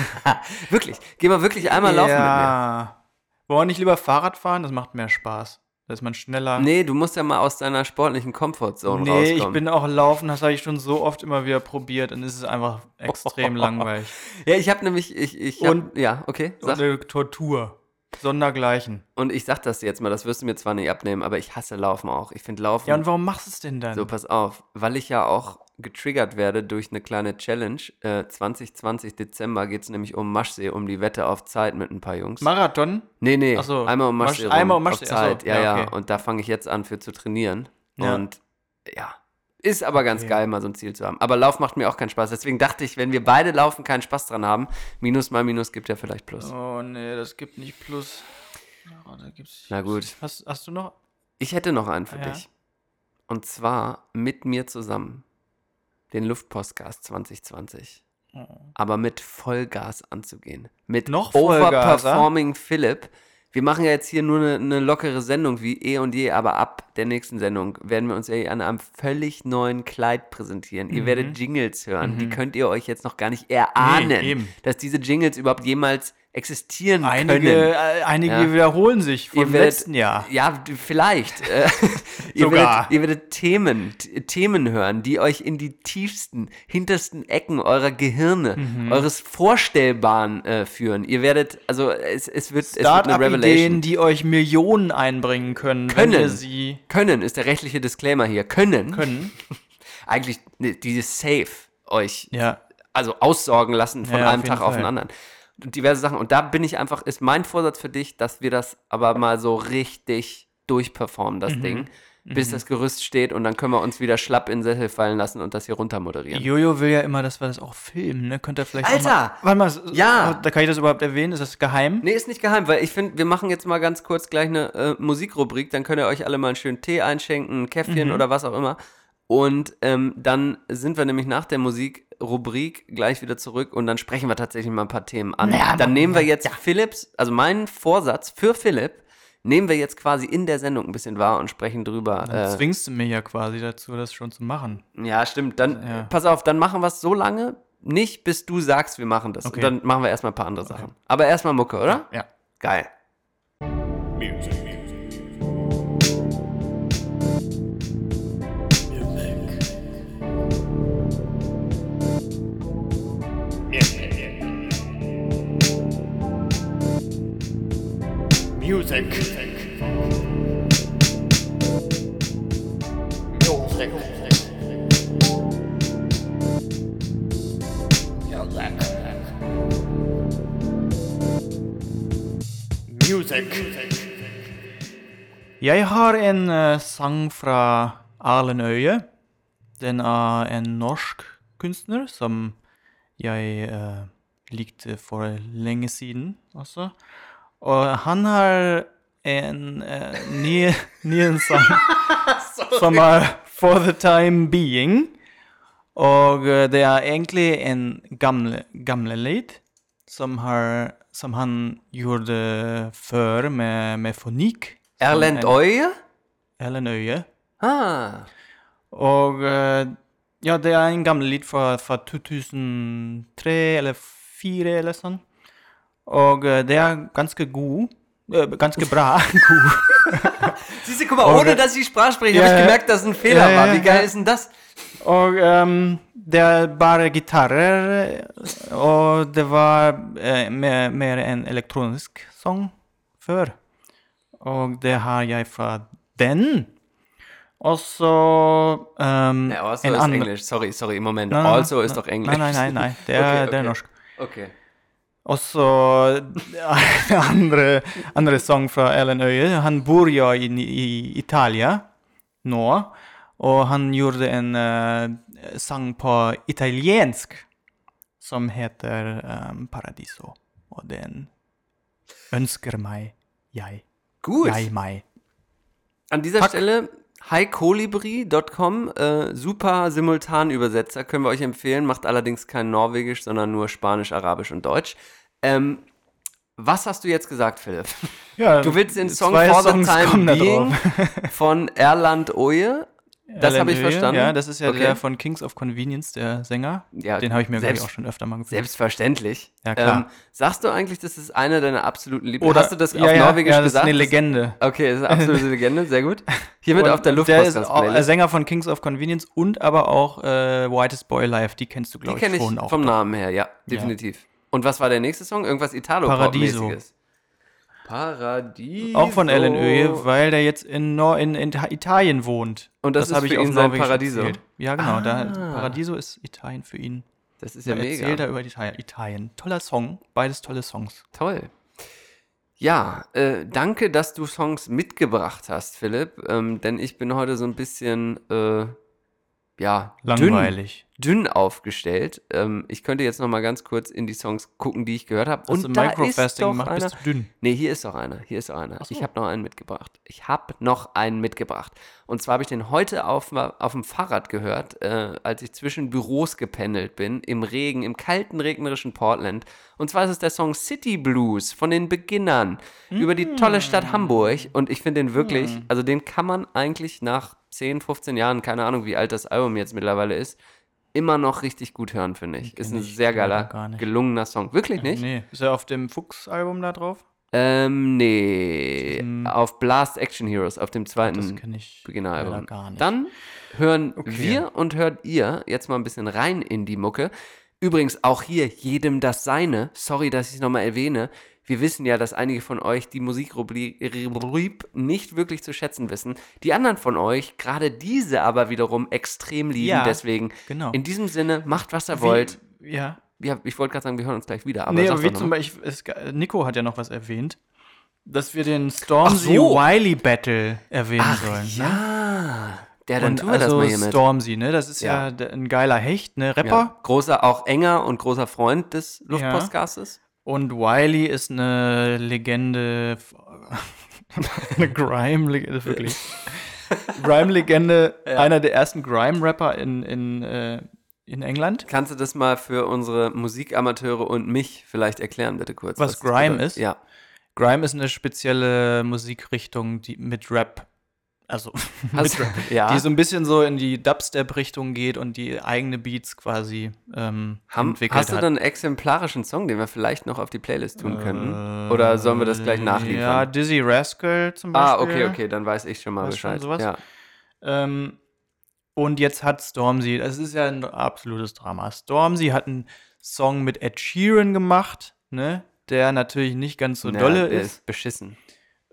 wirklich. Geh mal wirklich einmal laufen mit mir. ja. Wollen wir nicht lieber Fahrrad fahren? Das macht mehr Spaß. Da ist man schneller. Nee, du musst ja mal aus deiner sportlichen Comfortzone Nee, rauskommen. ich bin auch laufen, das habe ich schon so oft immer wieder probiert und es ist einfach extrem langweilig. Ja, ich habe nämlich, ich, ich hab, Und- ja, okay, Und sag. eine Tortur. Sondergleichen. Und ich sag das jetzt mal, das wirst du mir zwar nicht abnehmen, aber ich hasse Laufen auch. Ich finde Laufen. Ja, und warum machst du es denn dann? so, pass auf, weil ich ja auch getriggert werde durch eine kleine Challenge. Äh, 2020 Dezember geht es nämlich um Maschsee, um die Wette auf Zeit mit ein paar Jungs. Marathon? nee, nee, Ach so, einmal um Masch- Maschsee. rum, einmal um auf Maschsee, so, Zeit. ja, ja, ja. okay. Und da fange ich jetzt an für zu trainieren. Ja. Und ja, ist aber ganz Okay. geil, mal so ein Ziel zu haben. Aber Lauf macht mir auch keinen Spaß. Deswegen dachte ich, wenn wir beide laufen, keinen Spaß dran haben, Minus mal Minus gibt ja vielleicht Plus. Oh nee, das gibt nicht Plus. Oh, da gibt's Na gut. Hast, hast du noch? Ich hätte noch einen für Ja. dich. Und zwar mit mir zusammen. Den Luftpostcast 2020. aber mit Vollgas anzugehen. Mit Noch? Overperforming Philipp. Wir machen ja jetzt hier nur eine, eine lockere Sendung wie eh und je, aber ab der nächsten Sendung werden wir uns ja an einem völlig neuen Kleid präsentieren. Mhm. Ihr werdet Jingles hören, die könnt ihr euch jetzt noch gar nicht erahnen, Nee, dass diese Jingles überhaupt jemals existieren Einige, können. äh, einige Ja. wiederholen sich vom werdet- letzten Jahr. Ja, vielleicht. Äh, ihr, Sogar. werdet, ihr werdet Themen, Themen hören, die euch in die tiefsten, hintersten Ecken eurer Gehirne, Mhm. eures Vorstellbaren äh, führen. Ihr werdet, also es, es wird, es wird eine Revelation. die euch Millionen einbringen können, wenn Können. ihr sie Können ist der rechtliche Disclaimer hier. Können. können. Eigentlich ne, dieses Safe euch Ja. also aussorgen lassen von Ja, einem Tag auf den anderen. Diverse Sachen. Und da bin ich einfach, ist mein Vorsatz für dich, dass wir das aber mal so richtig durchperformen, das Mhm. Ding, bis das Gerüst steht und dann können wir uns wieder schlapp in den Sessel fallen lassen und das hier runter moderieren. Jojo will ja immer, dass wir das auch filmen, ne? Könnt ihr vielleicht Alter! Mal, warte mal, Ja! Da kann ich das überhaupt erwähnen? Ist das geheim? Nee, ist nicht geheim, weil ich finde, wir machen jetzt mal ganz kurz gleich eine äh, Musikrubrik, dann könnt ihr euch alle mal einen schönen Tee einschenken, ein Käffchen Mhm. oder was auch immer. Und ähm, dann sind wir nämlich nach der Musikrubrik gleich wieder zurück und dann sprechen wir tatsächlich mal ein paar Themen an. dann nehmen wir jetzt Philips, also meinen Vorsatz für Philipp, nehmen wir jetzt quasi in der Sendung ein bisschen wahr und sprechen drüber. Dann Äh, zwingst du mir ja quasi dazu, das schon zu machen. ja, stimmt. Dann, Ja. pass auf, dann machen wir es so lange, nicht bis du sagst, wir machen das. Okay. Und dann machen wir erstmal ein paar andere Sachen. Aber erstmal Mucke, oder? Ja. Geil. Music. Jeg har en uh, sang fra Erlend Øye. Den er en norsk kunstner som jeg uh, likte for lenge siden også. Og han har en uh, ny, ny en sang som er For the Time Being. Og eh, det er egentlig en gamle, gamle lyd som, har, som han gjorde før med, med fonik. som Erlend en- Øye? Erlend Øye. Ah. Og eh, ja, det er en gammel lyd fra, fra 2003 eller 2004 eller sånn. Og eh, det er ganske god. eh, ganske bra. god. Siehst du, guck mal, ohne dass ich Sprache spreche, Ja, habe ich ja. gemerkt, dass es ein Fehler Ja, ja, war. Wie geil ja. ist denn das? Og ehm, det er bare gitarer, og det var eh, mer, mer en elektronisk sang før. Og det har jeg fra den. Og så Ja, also ist Englisch. Sorry, sorry, im Moment. Nei, nei, also nei, ist doch Englisch. Nei, nei, nei. nei. Det, er, Okay, er okay. norsk. Okay. Og så andre, andre sang fra Ellen Øye. Han bor jo i, i Italia nå, og han gjorde en eh, sang på italiensk som heter um, Paradiso. Og den ønsker meg jeg. Gut. Jeg meg. An dieser Pack. Stelle highcolibri.com, äh, super Simultanübersetzer, können wir euch empfehlen, macht allerdings kein Norwegisch, sondern nur Spanisch, Arabisch und Deutsch. Ähm, was hast du jetzt gesagt, Philipp? Ja, Du willst den Song For the Songs Time Being von Erland Oje. Das habe ich verstanden. Ja, das ist ja Okay. der von Kings of Convenience, der Sänger. Ja, Den habe ich mir, glaube ich, selbst- auch schon öfter mal gefühlt. Selbstverständlich. Ja, klar. Ähm, sagst du eigentlich, das ist einer deiner absoluten Lieblings... Oder, Hast du das ja, auf ja, Norwegisch ja, das gesagt? ist eine Legende. Okay, das ist eine absolute Legende, sehr gut. Hiermit Und auf der der ist auch äh. Sänger von Kings of Convenience und aber auch äh, Whitest Boy Live. Die kennst du, glaube ich, kenne ich schon auch. vom doch. Namen her, ja, definitiv. Und was war der nächste Song? Irgendwas italo Paradiso. Paradiso. Auch von Ellen Öje, weil der jetzt in, Nor in, in Italien wohnt. Und das ist habe für auf Norwegisch Paradiso. erzählt. Ja, genau. Da, Ah. Paradiso ist Italien für ihn. Das ist ja er mega. erzählt er über Italien. Italien. Toller Song. Beides tolle Songs. Toll. Ja, äh, danke, dass du Songs mitgebracht hast, Philipp. Ähm, denn ich bin heute so ein bisschen, äh, ja, Langweilig. Dünn, dünn aufgestellt. Ähm, ich könnte jetzt noch mal ganz kurz in die Songs gucken, die ich gehört habe. Du Und da ist Microfasting doch gemacht, einer. bist du dünn. Nee, hier ist doch einer. Hier ist auch einer. Ich habe noch einen mitgebracht. Ich habe noch einen mitgebracht. Und zwar habe ich den heute auf, auf dem Fahrrad gehört, äh, als ich zwischen Büros gependelt bin, im Regen, im kalten, regnerischen Portland. Und zwar ist es der Song City Blues von den Beginnern über die tolle Stadt Hamburg. Und ich finde den wirklich, also den kann man eigentlich nach 10, 15 Jahren, keine Ahnung, wie alt das Album jetzt mittlerweile ist, immer noch richtig gut hören, finde ich. Ist ein sehr geiler, gelungener Song. Wirklich nicht? Nee. Ist er auf dem Fuchs-Album da drauf? Ähm, nee. Auf Blast Action Heroes, auf dem Das zweiten kenne ich Beginneralbum. leider gar nicht. Dann hören Okay. wir und hört ihr jetzt mal ein bisschen rein in die Mucke. Übrigens auch hier jedem das Seine. Sorry, dass ich es nochmal erwähne. Wir wissen ja, dass einige von euch die Musikrubrik nicht wirklich zu schätzen wissen. Die anderen von euch, gerade diese aber wiederum extrem lieben. Ja, Deswegen, genau. in diesem Sinne, macht was ihr wollt. Wie, ja. Ja, ich wollte gerade sagen, wir hören uns gleich wieder. Aber nee, aber wie zum. Beispiel, es, Nico hat ja noch was erwähnt, dass wir den Stormzy so. Wiley Battle erwähnen Ach, sollen. Ne? ja. Ja, dann Und tun wir das also mal hiermit. Stormzy, ne? Das ist ja, Ja. ein geiler Hecht, ne? Rapper. Ja, großer, auch enger und großer Freund des Luftpostgastes. Und Wiley ist eine Legende, eine Grime-Legende, wirklich. Grime-Legende, einer der ersten Grime-Rapper in, in, äh, in England. Kannst du das mal für unsere Musikamateure und mich vielleicht erklären, bitte kurz? Was das Grime ist? Ja. Grime ist eine spezielle Musikrichtung, die mit Rap, also Rap, ja. die so ein bisschen so in die Dubstep-Richtung geht und die eigene Beats quasi ähm, Haben, entwickelt hast du hat. dann einen exemplarischen Song, den wir vielleicht noch auf die Playlist tun könnten? Oder sollen wir das gleich Äh, Ja, nachliefern? Dizzy Rascal zum Beispiel. ah, okay, okay, dann weiß ich schon mal Weißt schon Bescheid. sowas? Ja. Ähm, und jetzt hat Stormzy, das ist ja ein absolutes Drama. Stormzy hat einen Song mit Ed Sheeran gemacht, ne? Der natürlich nicht ganz so Ja, dolle der ist. beschissen.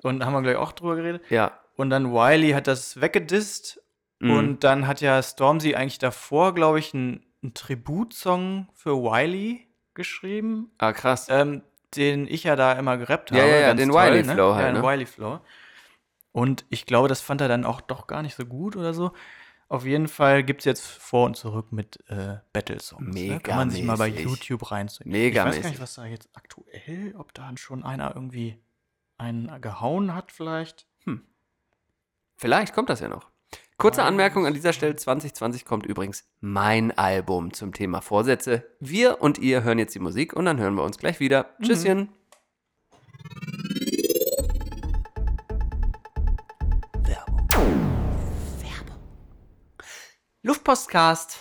Und haben wir gleich auch drüber geredet. Ja. Und dann Wiley hat das weggedisst. Mhm. Und dann hat ja Stormzy eigentlich davor, glaube ich, einen, einen Tributsong für Wiley geschrieben, Ah, krass. ähm, den ich ja da immer gerappt Ja, habe. ja, ja, ganz den toll, Wiley ne? Flow ja, halt, den ne? Wiley Flow. Und ich glaube, das fand er dann auch doch gar nicht so gut oder so. Auf jeden Fall gibt es jetzt vor und zurück mit äh, Battle-Songs. Ne? Kann man sich mal bei. YouTube reinziehen. Megamäßig. Ich weiß gar nicht, was da jetzt aktuell, ob da schon einer irgendwie einen gehauen hat vielleicht. Vielleicht kommt das ja noch. Kurze Anmerkung an dieser Stelle: 2020 kommt übrigens mein Album zum Thema Vorsätze. Wir und ihr hören jetzt die Musik und dann hören wir uns gleich wieder. Mhm. Tschüsschen. Werbung. Luftpostcast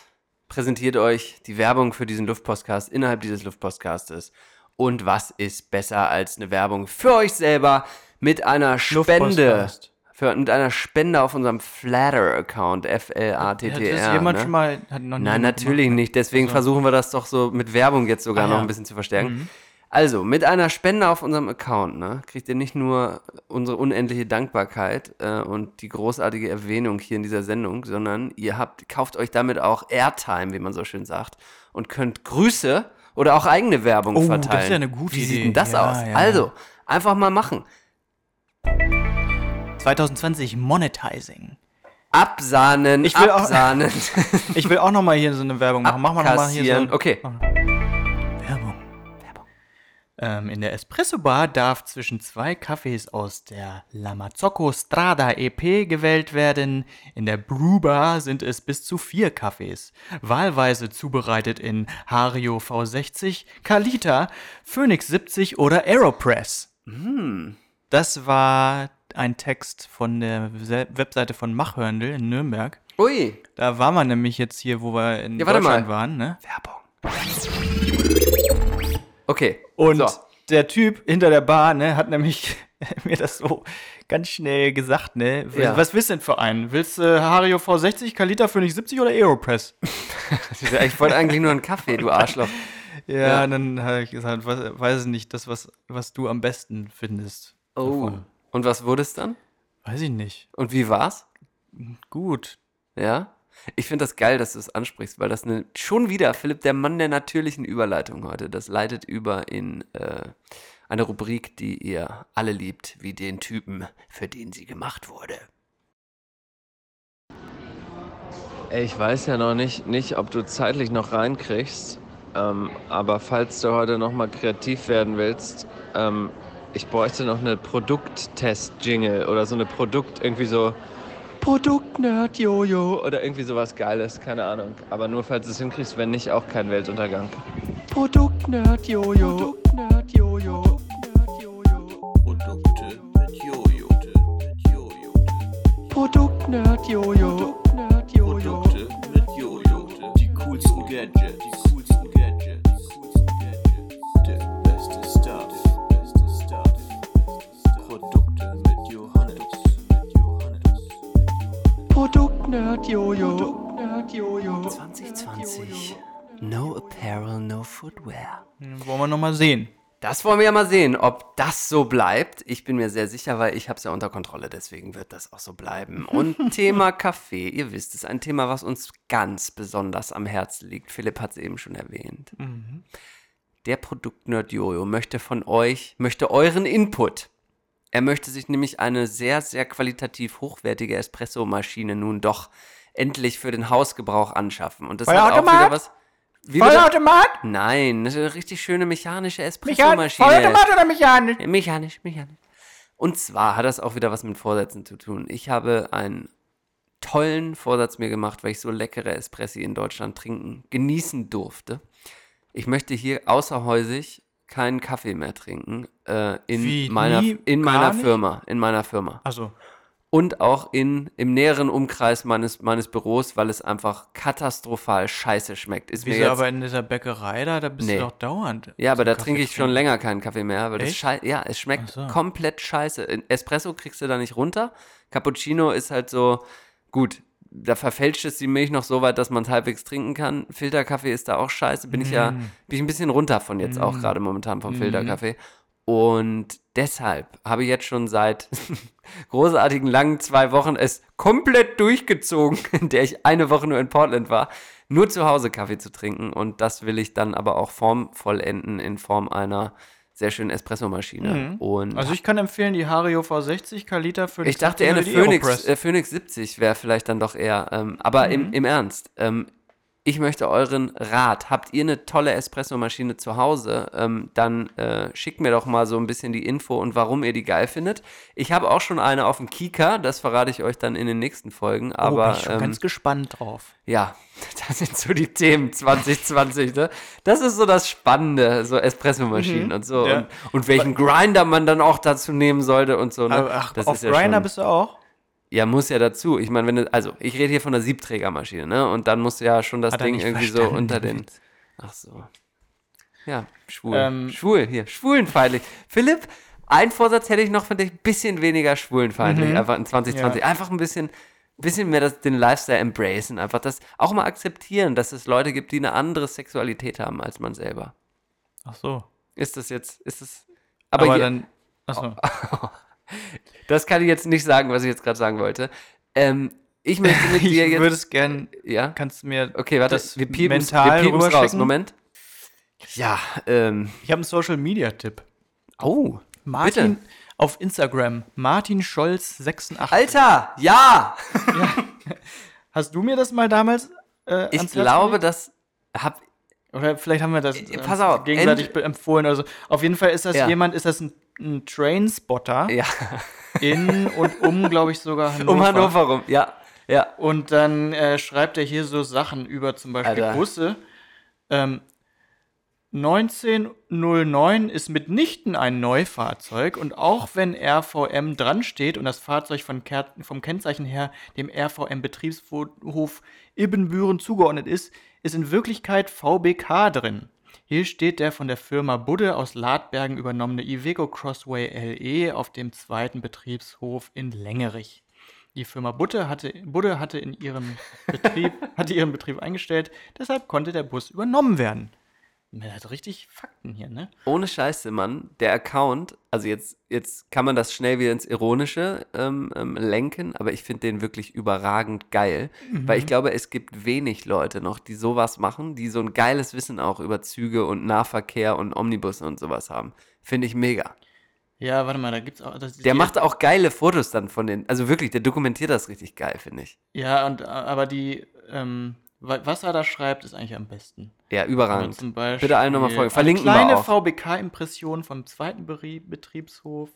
präsentiert euch die Werbung für diesen Luftpostcast innerhalb dieses Luftpostcastes. Und was ist besser als eine Werbung für euch selber mit einer Spende? Luftpostcast. Für, mit einer Spende auf unserem Flatter-Account, F-L-A-T-T-R. Hat das jemand ne? schon mal, hat noch Nein, natürlich gemacht? nicht. Deswegen Also- versuchen wir das doch so mit Werbung jetzt sogar Ah, noch ein bisschen zu verstärken. Also, mit einer Spende auf unserem Account ne, kriegt ihr nicht nur unsere unendliche Dankbarkeit äh, und die großartige Erwähnung hier in dieser Sendung, sondern ihr habt, kauft euch damit auch Airtime, wie man so schön sagt, und könnt Grüße oder auch eigene Werbung Oh, das verteilen. ist ja eine gute Wie sieht Idee. denn das Ja, aus? ja. also, einfach mal machen. 2020 Monetizing. Absahnen, Ich will auch- absahnen. Ich will auch noch mal hier so eine Werbung machen. Mach mal noch mal hier so. Okay. Werbung. Ähm, in der Espresso Bar darf zwischen zwei Kaffees aus der Lamazocco Strada EP gewählt werden. In der Brew Bar sind es bis zu vier Kaffees. Wahlweise zubereitet in Hario V60, Kalita, Phoenix 70 oder Aeropress. Das war ein Text von der Se- Webseite von Machhörndl in Nürnberg. Ui, Da war man nämlich jetzt hier, wo wir in Ja, warte Deutschland mal. waren, ne? Werbung. Okay. Und so. der Typ hinter der Bar, ne, hat nämlich mir das so ganz schnell gesagt, ne? W- Ja. Was willst du denn für einen? Willst du Hario V60, Kalita Phoenix 70 oder Aeropress? Ich wollte eigentlich nur einen Kaffee, du Arschloch. Ja, Ja. dann habe ich gesagt, was, weiß ich nicht, das, was, was du am besten findest. Oh. davon. Und was wurde es dann? Weiß ich nicht. Und wie war's? Gut. Ja? Ich finde das geil, dass du es ansprichst, weil das eine, schon wieder, Philipp, der Mann der natürlichen Überleitung heute, das leitet über in äh, eine Rubrik, die ihr alle liebt, wie den Typen, für den sie gemacht wurde. Ey, ich weiß ja noch nicht, nicht ob du zeitlich noch reinkriegst, ähm, aber falls du heute noch mal kreativ werden willst, ähm, ich bräuchte noch eine Produkttest-Jingle oder so eine Produkt, irgendwie so Produktnerd Jojo oder irgendwie sowas Geiles, keine Ahnung. Aber nur falls du es hinkriegst, wenn nicht, auch kein Weltuntergang. Produktnerd Jojo. Produktnerd Jojo. Produkte mit Jojo. Mit Jojo. Produktnerd Jojo. Produktnerd Produkte mit Jojo. Die coolsten Gadgets. Die coolsten Gadgets. Die coolsten Gadgets. Der beste Stuff. Produkte mit Johannes. Mit Johannes. Produktnerd Jojo. Produktnerd Jojo. 2020. No apparel, no footwear. Hm, Wollen wir noch mal sehen. Das wollen wir ja mal sehen, ob das so bleibt. Ich bin mir sehr sicher, weil ich habe es ja unter Kontrolle, deswegen wird das auch so bleiben. Und Thema Kaffee, ihr wisst es, ein Thema, was uns ganz besonders am Herzen liegt. Philipp hat es eben schon erwähnt. Der Produktnerd Jojo möchte von euch, möchte euren Input. Er möchte sich nämlich eine sehr, sehr qualitativ hochwertige Espresso-Maschine nun doch endlich für den Hausgebrauch anschaffen. Und das hat auch wieder was. Wie bitte? Vollautomat? Nein, das ist eine richtig schöne mechanische Mechan Espresso-Maschine. Vollautomat oder mechanisch? Mechanisch, mechanisch. Und zwar hat das auch wieder was mit Vorsätzen zu tun. Ich habe einen tollen Vorsatz mir gemacht, weil ich so leckere Espressi in Deutschland trinken, genießen durfte. Ich möchte hier außerhäusig keinen Kaffee mehr trinken äh, in Wie, meiner, nie? in meiner nicht? Firma. In meiner Firma. Also, Und auch in, im näheren Umkreis meines, meines Büros, weil es einfach katastrophal scheiße schmeckt. Ist mir wieso jetzt, aber in dieser Bäckerei da, da bist Nee. du doch dauernd. Ja, aber da Kaffee trinke ich schon länger keinen Kaffee mehr, weil das Echt? ja, es schmeckt so. komplett scheiße. In Espresso kriegst du da nicht runter. Cappuccino ist halt so gut. Da verfälscht es die Milch noch so weit, dass man es halbwegs trinken kann. Filterkaffee ist da auch scheiße. Bin ich ja, Mm. bin ich ein bisschen runter von jetzt auch gerade momentan vom Filterkaffee. Und deshalb habe ich jetzt schon seit großartigen langen zwei Wochen es komplett durchgezogen, in der ich eine Woche nur in Portland war, nur zu Hause Kaffee zu trinken. Und das will ich dann aber auch formvollenden in Form einer sehr schönen Espressomaschine. Und Also ich kann empfehlen, die Hario V60 Kaliter für ich dachte eher eine die Phoenix, äh, Phoenix 70 wäre vielleicht dann doch eher. Ähm, aber Mhm. im, im Ernst, ähm, ich möchte euren Rat. Habt ihr eine tolle Espressomaschine zu Hause? Ähm, dann äh, schickt mir doch mal so ein bisschen die Info und warum ihr die geil findet. Ich habe auch schon eine auf dem Kika, das verrate ich euch dann in den nächsten Folgen. oh, Aber bin ich schon ähm, ganz gespannt drauf. ja, das sind so die Themen 2020, ne? Das ist so das Spannende, so Espressomaschinen und so. Mhm. Ja. Und, und welchen Grinder man dann auch dazu nehmen sollte und so. Ne? Ach, das auf ist ja schon- bist du auch? Ja, muss ja dazu. Ich meine, wenn du, also ich rede hier von einer Siebträgermaschine, ne? Und dann musst du ja schon das Hat Ding irgendwie so unter den. Ach so. Ja, schwul. Ähm, schwul, hier, schwulenfeindlich. Philipp, ein Vorsatz hätte ich noch für dich, bisschen weniger schwulenfeindlich, Mhm. einfach in 2020. Ja. Einfach ein bisschen, bisschen mehr das, den Lifestyle embracen, einfach das auch mal akzeptieren, dass es Leute gibt, die eine andere Sexualität haben als man selber. Ach so. Ist das jetzt, ist das. Aber, Aber, hier- dann. Achso. das kann ich jetzt nicht sagen, was ich jetzt gerade sagen wollte. Ähm, ich möchte mit Ich dir jetzt. würde es gern. ja? Kannst du mir. Okay, warte, das wir piepen mental wir piepen's raus. Moment. Ja, ähm. Ich habe einen Social Media Tipp. Oh. Martin Bitte. auf Instagram. Martin Scholz 86. Alter, ja! Hast du mir das mal damals äh, Ich glaube, das hab. Oder vielleicht haben wir das Äh, pass auf, gegenseitig empfohlen. Also auf jeden Fall ist das Ja. jemand, ist das ein, ein Trainspotter Ja, in und um, glaube ich, sogar Hannover. um Hannover rum. Ja, ja. Und dann äh, schreibt er hier so Sachen über zum Beispiel Alter. Busse. Ähm, 1909 ist mitnichten ein Neufahrzeug und auch wenn RVM dran steht und das Fahrzeug Ker vom Kennzeichen her dem RVM-Betriebshof Ibbenbüren zugeordnet ist, ist in Wirklichkeit VBK drin. Hier steht der von der Firma Budde aus Ladbergen übernommene Iveco Crossway LE auf dem zweiten Betriebshof in Längerich. Die Firma Budde hatte, Budde hatte, in ihrem Betrieb, hatte ihren Betrieb eingestellt, deshalb konnte der Bus übernommen werden. Man hat richtig Fakten hier, ne? Ohne Scheiße, Mann. Der Account, also jetzt, jetzt kann man das schnell wieder ins Ironische ähm, ähm, lenken, aber ich finde den wirklich überragend geil. Weil ich glaube, es gibt wenig Leute noch, die sowas machen, die so ein geiles Wissen auch über Züge und Nahverkehr und Omnibusse und sowas haben. Finde ich mega. Ja, warte mal, da gibt's auch. Das, Der macht auch geile Fotos dann von den. Also wirklich, der dokumentiert das richtig geil, finde ich. Ja, und äh, aber die, ähm, was er da schreibt, ist eigentlich am besten. Ja, überragend. zum Beispiel Bitte allen nochmal folgen. Verlinken eine kleine. VBK-Impression vom zweiten Betriebshof.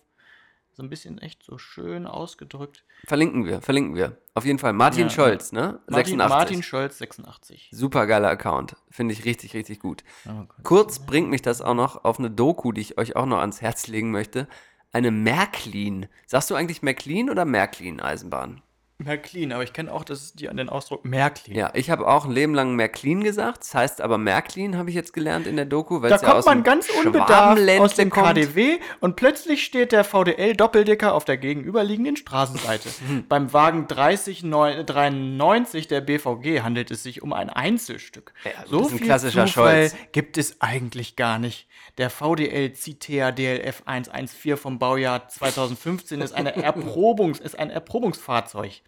So ein bisschen echt so schön ausgedrückt. Verlinken wir, verlinken wir. Auf jeden Fall. Martin Ja, Scholz, ne? Martin, Martin Scholz, 86. Super geiler Account. Finde ich richtig, richtig gut. Oh. Kurz bringt mich das auch noch auf eine Doku, die ich euch auch noch ans Herz legen möchte. Eine Märklin. Sagst du eigentlich Märklin oder Märklin-Eisenbahn? Märklin, aber ich kenne auch das, die, den Ausdruck Märklin. Ja, ich habe auch ein Leben lang Märklin gesagt. Das heißt aber Märklin, habe ich jetzt gelernt in der Doku. weil Da es ja kommt aus man ganz unbedarft aus dem kommt. KDW und plötzlich steht der VDL-Doppeldecker auf der gegenüberliegenden Straßenseite. Beim Wagen 3093 der BVG handelt es sich um ein Einzelstück. Ja, so ein viel klassischer Zufall Scholz. gibt es eigentlich gar nicht. Der VDL Citea DLF 114 vom Baujahr 2015 ist, eine Erprobungs-, ist ein Erprobungsfahrzeug.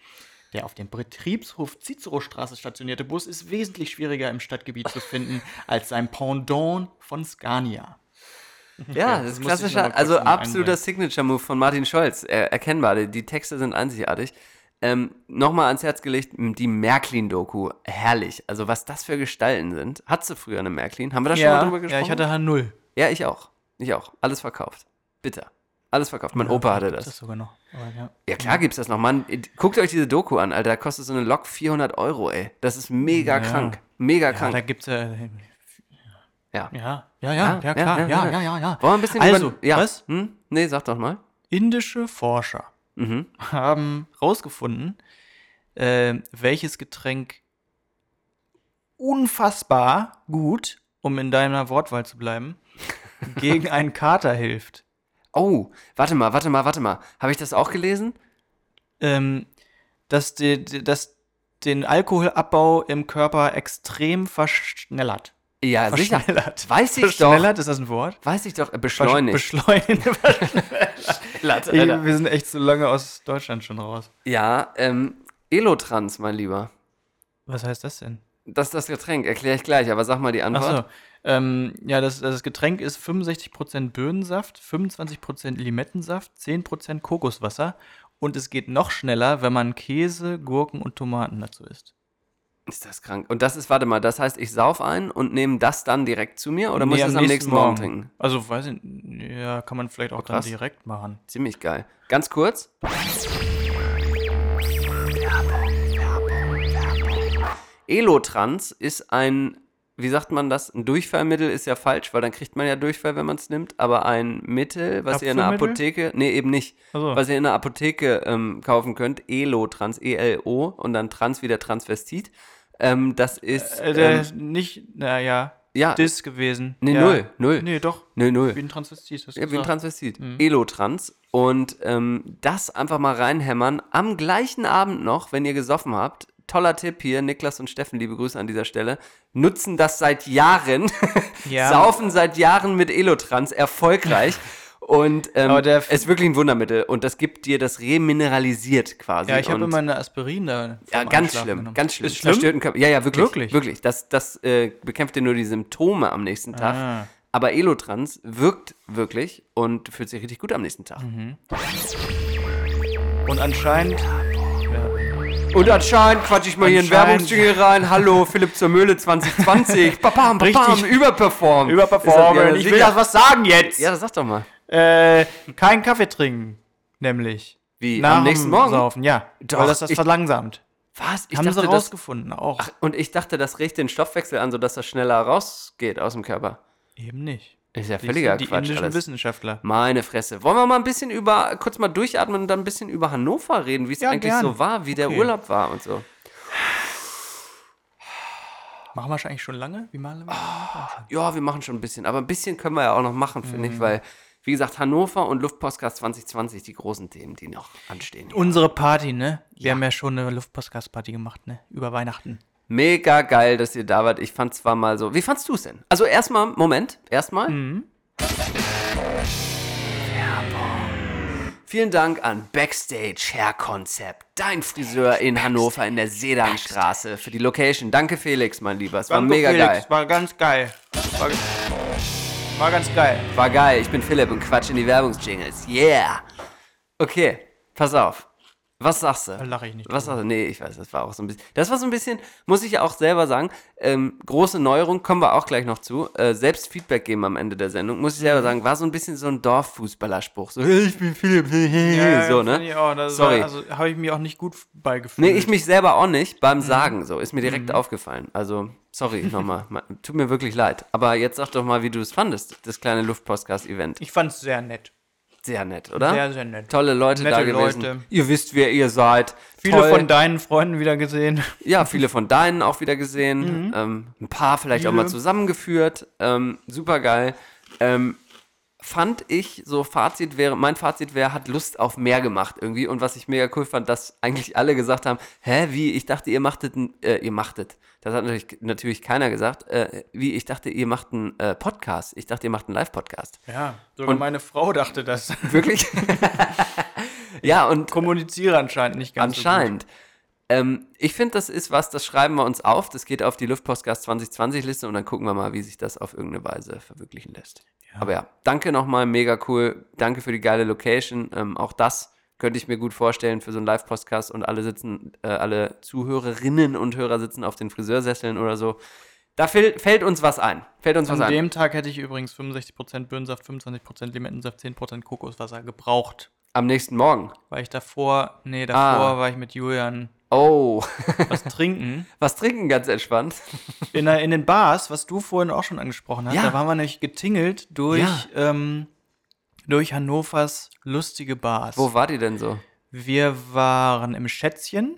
Der auf dem Betriebshof Cicerostraße stationierte Bus ist wesentlich schwieriger im Stadtgebiet zu finden als sein Pendant von Scania. Ja, Okay, das ist klassischer, also absoluter. Signature-Move von Martin Scholz. Er, erkennbar, die, die Texte sind einzigartig. Ähm, Nochmal ans Herz gelegt, die Märklin-Doku. Herrlich. Also, was das für Gestalten sind. Hattest du früher eine Märklin? Haben wir da schon mal drüber gesprochen? ja, ich hatte H0. Ja, ich auch. Ich auch. Alles verkauft. Bitter. Alles verkauft. Mein Opa hatte Das das. sogar noch. Aber ja. Ja, klar gibt's das noch. Mann, guckt euch diese Doku an, Alter. Da kostet so eine Lok 400 Euro, ey. Das ist mega Ja. krank. Mega Ja, krank. da gibt's ja. Ja. Ja, ja, ja, ja, ja, klar. ja, Ja, ja. ja, ja, ja. Wollen wir ein bisschen Also, über... Ja. was? Hm? Nee, sag doch mal. Indische Forscher Mhm. haben rausgefunden, äh, welches Getränk unfassbar gut, um in deiner Wortwahl zu bleiben, gegen einen Kater hilft. Oh, warte mal, warte mal, warte mal. Habe ich das auch gelesen? Ähm, dass, die, dass den Alkoholabbau im Körper extrem verschnellert. Ja, sicher. Verschnellert. Weiß ich doch. Verschnellert, ist das ein Wort? Weiß ich doch. Äh, Beschleunigt. Beschleunigt. Ey, Wir sind echt so lange aus Deutschland schon raus. Ja, ähm, Elotrans, mein Lieber. Was heißt das denn? Das ist das Getränk, erkläre ich gleich, aber sag mal die Antwort. Achso. Ähm, ja, das, das Getränk ist 65% Birnensaft, 25% Limettensaft, 10% Kokoswasser und es geht noch schneller, wenn man Käse, Gurken und Tomaten dazu isst. Ist das krank? Und das ist, warte mal, das heißt, ich sauf ein und nehme das dann direkt zu mir oder muss Nee, ich es am nächsten Morgen trinken? Also, weiß ich, ja, kann man vielleicht auch dann krass. direkt machen. Ziemlich geil. Ganz kurz. Elotrans ist ein, wie sagt man das? Ein Durchfallmittel ist ja falsch, weil dann kriegt man ja Durchfall, wenn man es nimmt, aber ein Mittel, was ihr in der? Apotheke, nee, eben nicht, so. was ihr in der Apotheke ähm, kaufen könnt, Elotrans, E-L-O und dann Trans wie der Transvestit. Ähm, das ist, Äh, der ähm, ist nicht, naja, ja, Dis gewesen. nee, ja. null, null. Nee, doch. Null, null. Wie ein Transvestit. hast Ja, wie ein. Transvestit. Elotrans. Und ähm, das einfach mal reinhämmern. Am gleichen Abend noch, wenn ihr gesoffen habt. Toller Tipp hier, Niklas und Steffen, liebe Grüße an dieser Stelle. Nutzen das seit Jahren. Ja. Saufen seit Jahren mit Elotrans erfolgreich. Und ähm, es ist wirklich ein Wundermittel. Und das gibt dir das remineralisiert quasi. Ja, ich habe immer eine Aspirin da. ja, ganz schlimm, genommen. ganz schlimm. Ist schlimm? Ja, ja, wirklich. Wirklich? Wirklich. Das, das äh, bekämpft dir nur die Symptome am nächsten Tag. Ah. Aber Elotrans wirkt wirklich und fühlt sich richtig gut am nächsten Tag. Mhm. Und anscheinend. Und anscheinend quatsch ich mal hier einen Anscheinend- Werbungsjingle rein. Hallo, Philipp zur Mühle 2020. Papam, papam, Richtig. überperform. Überperformen. Das- ich will das was sagen jetzt. Ja, das sag doch mal. Äh, kein Kaffee trinken. Nämlich. Wie, Nach am nächsten Morgen? Saufen, ja. Doch, weil das das ich- verlangsamt. Was? Ich Haben dachte, sie das, rausgefunden, auch. und ich dachte, das regt den Stoffwechsel an, sodass das schneller rausgeht aus dem Körper. Eben nicht. Ist ja völliger die Quatsch indischen alles. Wissenschaftler. Meine Fresse. Wollen wir mal ein bisschen über, kurz mal durchatmen und dann ein bisschen über Hannover reden, wie es Ja, eigentlich gern. so war, wie der Okay. Urlaub war und so. Machen wir eigentlich schon lange? Wie malen wir? Ja, wir machen schon ein bisschen, aber ein bisschen können wir ja auch noch machen, finde Mhm. ich, weil, wie gesagt, Hannover und Luftpostcast 2020, die großen Themen, die noch anstehen. Unsere Party, ne? Wir haben ja schon eine Luftpostcast-Party gemacht, ne? Über Weihnachten. Mega geil, dass ihr da wart. Ich fand zwar mal so. Wie fandst du es denn? Also erstmal, Moment, erstmal. Mhm. Vielen Dank an Backstage Hair Concept, dein Friseur in Hannover in der Sedanstraße für die Location. Danke Felix, mein Lieber. Es war mega geil. War ganz geil. War, War ganz geil. War geil. Ich bin Philipp und quatsch in die Werbungsjingles. Yeah. Okay, pass auf. Was sagst du? Da lache ich nicht Was drüber. sagst du? Nee, ich weiß, das war auch so ein bisschen. Das war so ein bisschen, muss ich ja auch selber sagen, ähm, große Neuerung, kommen wir auch gleich noch zu. Äh, selbst Feedback geben am Ende der Sendung, muss ich selber Mhm. sagen, war so ein bisschen so ein Dorffußballerspruch. So, hey, ich bin Philipp, so, find ne? Ich auch, das Sorry. War, also habe ich mir auch nicht gut beigefühlt. Nee, ich mich selber auch nicht beim Mhm. Sagen so. Ist mir direkt aufgefallen. Also, sorry nochmal. Ma- Tut mir wirklich leid. Aber jetzt sag doch mal, wie du es fandest, das kleine Luftpostcast-Event. Ich fand es sehr nett. Sehr nett, oder? Sehr, sehr nett. Tolle Leute da Nette gewesen. Leute. Ihr wisst, wer ihr seid. Viele Toll. von deinen Freunden wieder gesehen. Ja, viele von deinen auch wieder gesehen. Mhm. Ähm, ein paar vielleicht auch mal zusammengeführt. Ähm, Super geil. Ähm, fand ich, so Fazit wäre, mein Fazit wäre, hat Lust auf mehr gemacht irgendwie. Und was ich mega cool fand, dass eigentlich alle gesagt haben, hä, wie, ich dachte, ihr machtet, äh, ihr machtet. Das hat natürlich, natürlich keiner gesagt. Äh, wie, ich dachte, ihr macht einen äh, Podcast. Ich dachte, ihr macht einen Live-Podcast. Ja, sogar Und- meine Frau dachte das. Wirklich? ja, und Kommuniziere anscheinend nicht ganz Anscheinend. Ähm, ich finde, das ist was, das schreiben wir uns auf. Das geht auf die Luftpostcast 2020-Liste und dann gucken wir mal, wie sich das auf irgendeine Weise verwirklichen lässt. Aber ja, danke nochmal, mega cool. Danke für die geile Location. Ähm, auch das könnte ich mir gut vorstellen für so einen Live-Podcast und alle sitzen, äh, alle Zuhörerinnen und Hörer sitzen auf den Friseursesseln oder so. Da fällt, fällt uns was ein. Fällt uns gut. was An ein. dem Tag hätte ich übrigens 65% Birnensaft, 25% Limettensaft, 10% Kokoswasser gebraucht. Am nächsten Morgen. Weil ich davor, nee, davor Ah. war ich mit Julian Oh, was trinken. was trinken ganz entspannt. In, in den Bars, was du vorhin auch schon angesprochen hast, Ja. da waren wir nämlich getingelt durch, Ja. ähm, durch Hannovers lustige Bars. Wo war die denn so? Wir waren im Schätzchen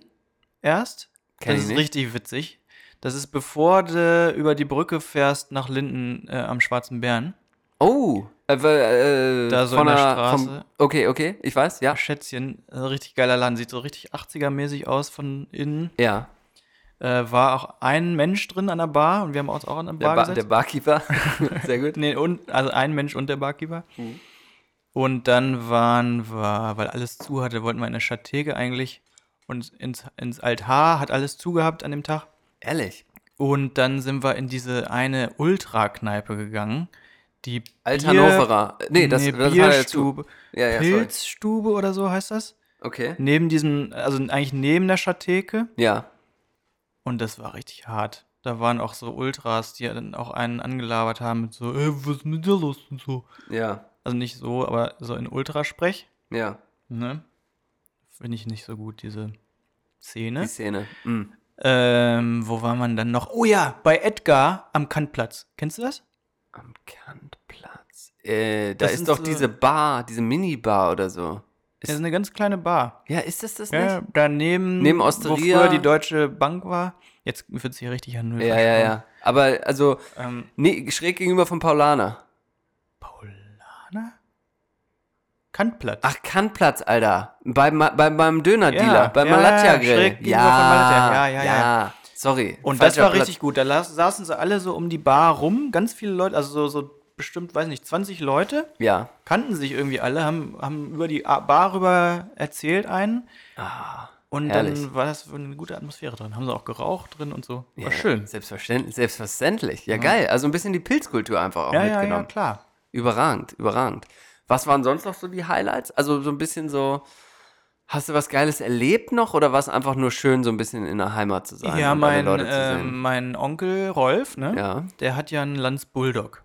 erst. Kenn das ich ist nicht. richtig witzig. Das ist bevor du über die Brücke fährst nach Linden äh, am Schwarzen Bären. Oh, äh, äh, Da so von in der einer- vom- Straße. okay, okay, ich weiß, ja. Schätzchen, äh, richtig geiler Laden. Sieht so richtig 80er-mäßig aus von innen. Ja, Äh, war auch ein Mensch drin an der Bar und wir haben uns auch an der der, Bar ba gesetzt. der Barkeeper. Sehr gut. Nee, und, also ein Mensch und der Barkeeper. Mhm. Und dann waren wir, weil alles zu hatte, wollten wir in der Schatege eigentlich und ins, ins Altar, hat alles zugehabt an dem Tag. Ehrlich. Und dann sind wir in diese eine Ultra-Kneipe gegangen. Die Alt Hannoverer. Nee, das, nee, das er. Bierstube. Ja, ja. Pilzstube oder so heißt das. Okay. Neben diesem, also eigentlich neben der Schateke. Ja. Und das war richtig hart. Da waren auch so Ultras, die dann auch einen angelabert haben mit so, ey, was ist mit dir los und so. Ja. Also nicht so, aber so in Ultrasprech. Ja. Ne? Finde ich nicht so gut, diese Szene. Die Szene. Mm. Ähm, wo war man dann noch? Oh ja, bei Edgar am Kantplatz. Kennst du das? Am Kantplatz. Äh, da Das ist doch so- diese Bar, diese Minibar oder so. Das ist eine ganz kleine Bar. Ja, ist das das nicht? Ja, daneben, Neben wo Osteria. früher die Deutsche Bank war. Jetzt wird es hier richtig an Ja, ja, ja. Aber also, Ähm, nee, schräg gegenüber von Paulaner. Paulaner? Kantplatz. Ach, Kantplatz, Alter. Beim, beim, beim Dönerdealer, Ja, beim ja, Malatya ja, Grill. Malatya. Ja, ja, ja. Sorry. Und das war Platz. richtig gut. Da saßen sie alle so um die Bar rum. Ganz viele Leute, also so, so bestimmt, weiß nicht, 20 Leute. Ja. kannten sich irgendwie alle, haben, haben über die Bar rüber erzählt einen. und Ah, herrlich. dann war das eine gute Atmosphäre drin. Haben sie auch geraucht drin und so. War Ja, schön. Selbstverständlich, selbstverständlich. Ja, geil. Also ein bisschen die Pilzkultur einfach auch Ja, ja, mitgenommen. ja, klar. Überragend, überragend. Was waren sonst noch so die Highlights? Also so ein bisschen so, hast du was Geiles erlebt noch oder war es einfach nur schön, so ein bisschen in der Heimat zu sein? Ja, mein, Leute zu sehen? mein Onkel Rolf, ne? Ja. Der hat ja einen Lanz Bulldog.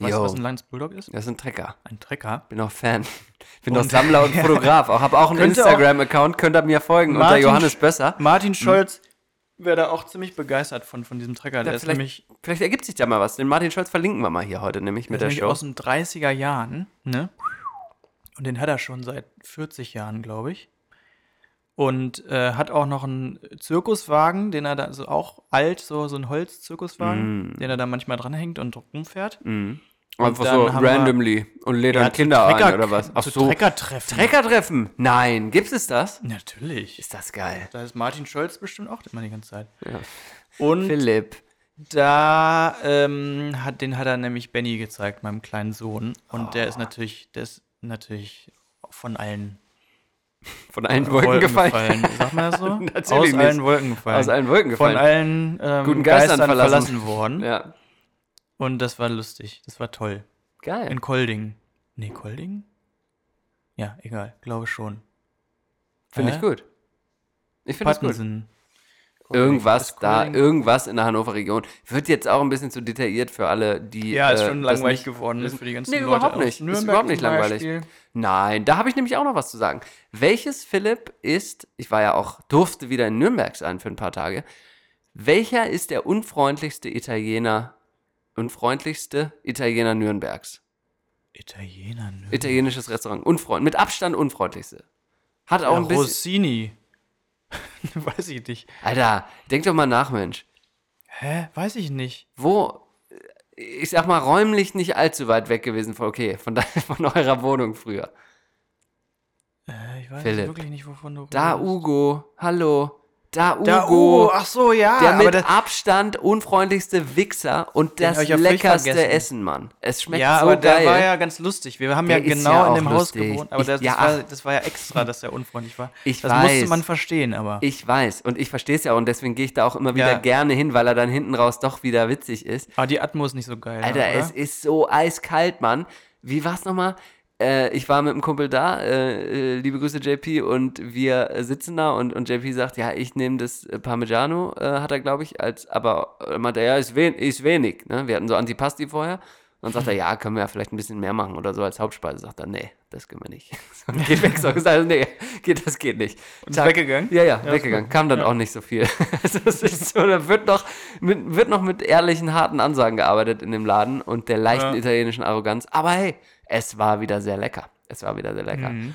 Weißt Jo. du, was ein Lanz Bulldog ist? Das ist ein Trecker. Ein Trecker. Bin auch Fan. Bin Und- auch Sammler und Fotograf. Auch, habe auch einen Instagram-Account, könnt ihr mir folgen unter Martin Johannes Sch- Bösser. Martin Scholz wäre da auch ziemlich begeistert von, von diesem Trecker. Der ist vielleicht, nämlich, vielleicht ergibt sich da mal was. Den Martin Scholz verlinken wir mal hier heute, nämlich der mit der nämlich Show. aus den 30er Jahren, ne? Und den hat er schon seit 40 Jahren, glaube ich. Und äh, hat auch noch einen Zirkuswagen, den er da, also auch alt, so, so ein Holz-Zirkuswagen, den er da manchmal dranhängt und rumfährt. Mhm. Einfach dann so randomly und Ja, zu Kinder ein Trecker- oder was? Ach so. Treckertreffen. Treckertreffen? Nein, gibt es das? Natürlich. Ist das geil. Da ist Martin Scholz bestimmt auch immer die ganze Zeit. Ja. Und Philipp. da ähm, hat, den hat er nämlich Benny gezeigt, meinem kleinen Sohn. Und der Oh. ist natürlich, der ist natürlich von allen Von allen Wolken, gefallen. Sagt man das so? Aus nicht. allen Wolken gefallen. Aus allen Wolken gefallen. Von allen ähm, Guten Geistern, Geistern verlassen. verlassen. worden. Ja. Und das war lustig. Das war toll. Geil. In Kolding. Nee, Kolding? Ja, egal, glaube schon. Finde ich Hä? gut. Ich finde das gut. Irgendwas Ist da, irgendwas in der Hannover Region. Wird jetzt auch ein bisschen zu detailliert für alle, die. Ja, ist äh, schon langweilig nicht geworden wissen. für die ganzen Nee, Leute überhaupt nicht. Ist überhaupt nicht langweilig. Beispiel. Nein, da habe ich nämlich auch noch was zu sagen. Welches Philipp ist, ich war ja auch, durfte wieder in Nürnberg sein für ein paar Tage. Welcher ist der unfreundlichste Italiener, unfreundlichste Italiener Nürnbergs? Italiener, ne? Italienisches Restaurant. Unfreund, mit Abstand unfreundlichste. Hat auch Ja, ein bisschen. Rossini. Weiß ich nicht. Alter, denk doch mal nach, Mensch. Hä? Weiß ich nicht. Wo, ich sag mal, räumlich nicht allzu weit weg gewesen von, okay, von, de- von eurer Wohnung früher. Äh, ich weiß Philipp. wirklich nicht, wovon du Da redest. Ugo, hallo. Da Ugo. Da Ugo, ach so, ja. der aber mit Abstand unfreundlichste Wichser und das ja leckerste vergessen. Essen, Mann. Es schmeckt ja, so aber geil. der war ja ganz lustig. Wir haben ja Der ist genau ja in dem Haus lustig. gewohnt. Aber Ich- das, ja, war, das war ja extra, dass er unfreundlich war. Ich das musste weiß. man verstehen, aber. ich weiß und ich verstehe es ja auch und deswegen gehe ich da auch immer wieder Ja. gerne hin, weil er dann hinten raus doch wieder witzig ist. aber die Atmo ist nicht so geil. Alter, oder? es ist so eiskalt, Mann. Wie war's nochmal? Äh, ich war mit einem Kumpel da, äh, äh, liebe Grüße JP, und wir sitzen da und, und JP sagt, ja, ich nehme das Parmigiano, äh, hat er, glaube ich, als, aber äh, meinte er, ja, ist, wen, ist wenig. Ne? Wir hatten so Antipasti vorher. Und dann sagt er, ja, können wir ja vielleicht ein bisschen mehr machen oder so als Hauptspeise. Sagt er, nee, das können wir nicht. So, geht weg. So gesagt, nee, geht, das geht nicht. Und ist weggegangen? Ja, ja, Ja, weggegangen. Kam dann Ja. auch nicht so viel. Also es ist so, da wird noch, mit, wird noch mit ehrlichen, harten Ansagen gearbeitet in dem Laden und der leichten Ja. italienischen Arroganz. Aber hey, es war wieder sehr lecker. Es war wieder sehr lecker. Ja, Mhm.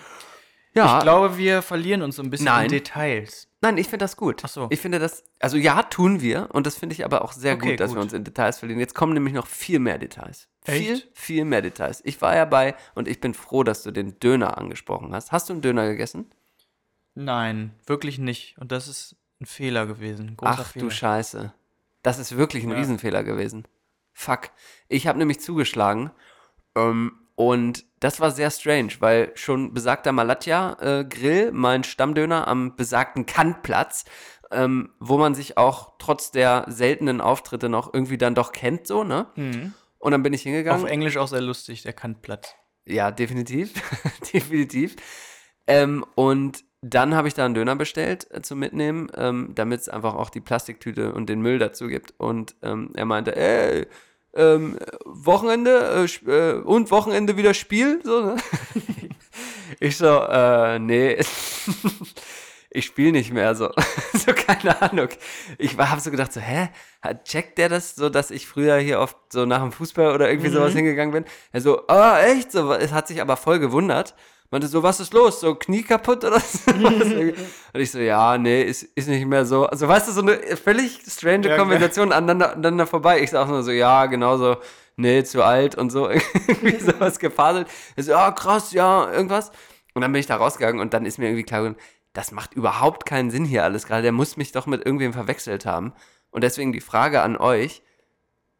Ich glaube, wir verlieren uns so ein bisschen Nein. in Details. nein, ich finde das gut. Ach so. Ich finde das, also ja, tun wir und das finde ich aber auch sehr Okay, gut, dass wir gut. uns in Details verlieren. Jetzt kommen nämlich noch viel mehr Details. Viel, Echt? viel mehr Details. Ich war ja bei und ich bin froh, dass du den Döner angesprochen hast. Hast du einen Döner gegessen? Nein, wirklich nicht. Und das ist ein Fehler gewesen. Ein großer Ach Fehler. du Scheiße. Das ist wirklich ein Ja. Riesenfehler gewesen. Fuck. Ich habe nämlich zugeschlagen ähm, und das war sehr strange, weil schon besagter Malatya äh, Grill, mein Stammdöner am besagten Kantplatz, ähm, wo man sich auch trotz der seltenen Auftritte noch irgendwie dann doch kennt, so, ne? Und dann bin ich hingegangen. Auf Englisch auch sehr lustig, der Kantplatz. Ja, definitiv. definitiv. Ähm, und dann habe ich da einen Döner bestellt äh, zum Mitnehmen, ähm, damit es einfach auch die Plastiktüte und den Müll dazu gibt. Und ähm, er meinte, ey, ähm, Wochenende äh, äh, und Wochenende wieder Spiel? So, ne? ich so, äh, nee. ich spiele nicht mehr so. so, keine Ahnung. Ich habe so gedacht, so, hä? Checkt der das so, dass ich früher hier oft so nach dem Fußball oder irgendwie sowas hingegangen bin? Er so, ah, echt? So, es hat sich aber voll gewundert. Meinte so, was ist los? So Knie kaputt oder so? Und ich so, ja, nee, ist, ist nicht mehr so. Also, weißt du, so eine völlig strange Ja, Konversation aneinander, aneinander vorbei. Ich sag nur so, ja, genauso, nee, zu alt und so. Irgendwie sowas gefaselt. Er so, ah, krass, ja, irgendwas. Und dann bin ich da rausgegangen und dann ist mir irgendwie klar geworden, das macht überhaupt keinen Sinn hier alles gerade. Der muss mich doch mit irgendwem verwechselt haben. Und deswegen die Frage an euch.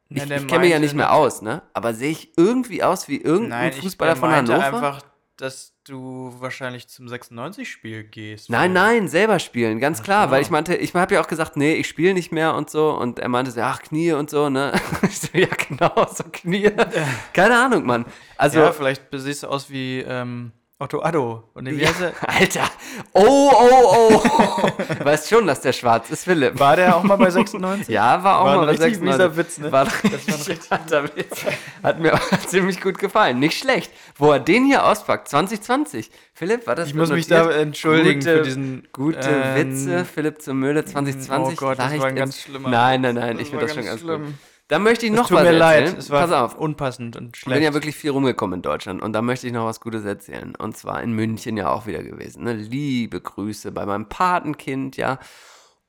Ich, ich kenne mich ja nicht mehr aus, ne? Aber sehe ich irgendwie aus wie irgendein Nein, ich Fußballer der von Hannover? einfach, dass du wahrscheinlich zum 96-Spiel gehst. Nein, nein, selber spielen, ganz klar, so. weil ich meinte, ich habe ja auch gesagt, nee, ich spiele nicht mehr und so und er meinte so, ach, Knie und so, ne? Ich so, ja, genau, so Knie. Keine Ahnung, Mann. Also, ja, vielleicht siehst du aus wie ähm, Otto Addo. Und wie heißt er? Alter, oh, oh, oh. weißt schon, dass der schwarz ist, Philipp. War der auch mal bei 96? Ja, war auch War mal bei richtig 96. mieser Witz, ne? War Das war ein richtig Witz. Hat mir auch ziemlich gut gefallen. Nicht schlecht. Wo er den hier auspackt, 2020. Philipp, war das Ich muss mich notiert? da entschuldigen gute, für diesen, Gute ähm, Witze, Philipp zur Mühle 2020. Oh Gott, das ich war ein ganz schlimmer Nein, nein, nein, ich war finde das schon ganz ganz schlimm. gut. Dann möchte ich noch tut was mir leid, erzählen. es war Pass auf. unpassend und Ich schlecht. bin ja wirklich viel rumgekommen in Deutschland und da möchte ich noch was Gutes erzählen. Und zwar in München ja auch wieder gewesen. Ne? Liebe Grüße bei meinem Patenkind, ja.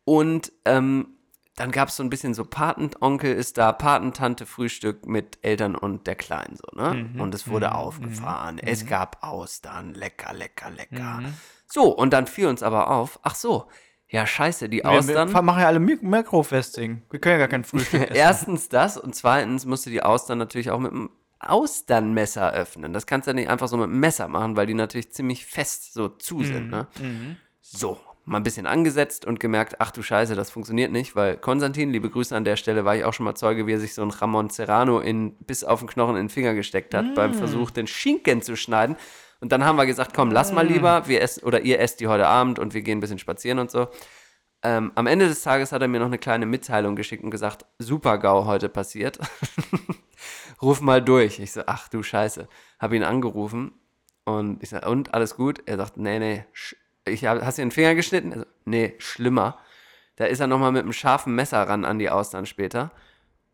Und ähm, dann gab es so ein bisschen so Patenonkel ist da, Patentante Frühstück mit Eltern und der Kleinen so, ne? Mhm. Und es wurde aufgefahren. Es gab Austern, lecker, lecker, lecker. Mhm. So, und dann fiel uns aber auf, ach so, ja scheiße, die wir, Austern. wir machen ja alle Mik Mikrofesting. Wir können ja gar kein Frühstück essen. Erstens das und zweitens musst du die Austern natürlich auch mit einem Austernmesser öffnen. Das kannst du ja nicht einfach so mit einem Messer machen, weil die natürlich ziemlich fest so zu Mhm. sind. Ne? So, mal ein bisschen angesetzt und gemerkt, ach du Scheiße, das funktioniert nicht, weil Konstantin, liebe Grüße an der Stelle, war ich auch schon mal Zeuge, wie er sich so ein Ramon Serrano in, bis auf den Knochen in den Finger gesteckt hat, beim Versuch, den Schinken zu schneiden. Und dann haben wir gesagt, komm, lass mal lieber, wir essen, oder ihr esst die heute Abend und wir gehen ein bisschen spazieren und so. Ähm, am Ende des Tages hat er mir noch eine kleine Mitteilung geschickt und gesagt, super GAU heute passiert. Ruf mal durch. Ich so, ach du Scheiße. Habe ihn angerufen und ich sage, und, alles gut? Er sagt, nee, nee, ich hab, hast du den Finger geschnitten? Er so, nee, schlimmer. Da ist er nochmal mit einem scharfen Messer ran an die Austern später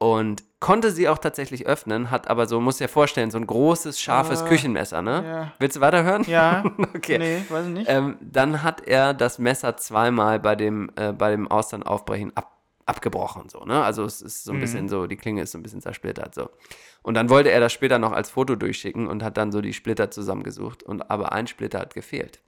und konnte sie auch tatsächlich öffnen, hat aber so, muss dir vorstellen, so ein großes, scharfes Küchenmesser, ne? ja. Willst du weiterhören? Ja. okay. Nee, weiß ich nicht. Ähm, dann hat er das Messer zweimal bei dem, äh, bei dem Austernaufbrechen ab, abgebrochen, so, ne? Also es ist so ein bisschen so, die Klinge ist so ein bisschen zersplittert, so. Und dann wollte er das später noch als Foto durchschicken und hat dann so die Splitter zusammengesucht und aber ein Splitter hat gefehlt.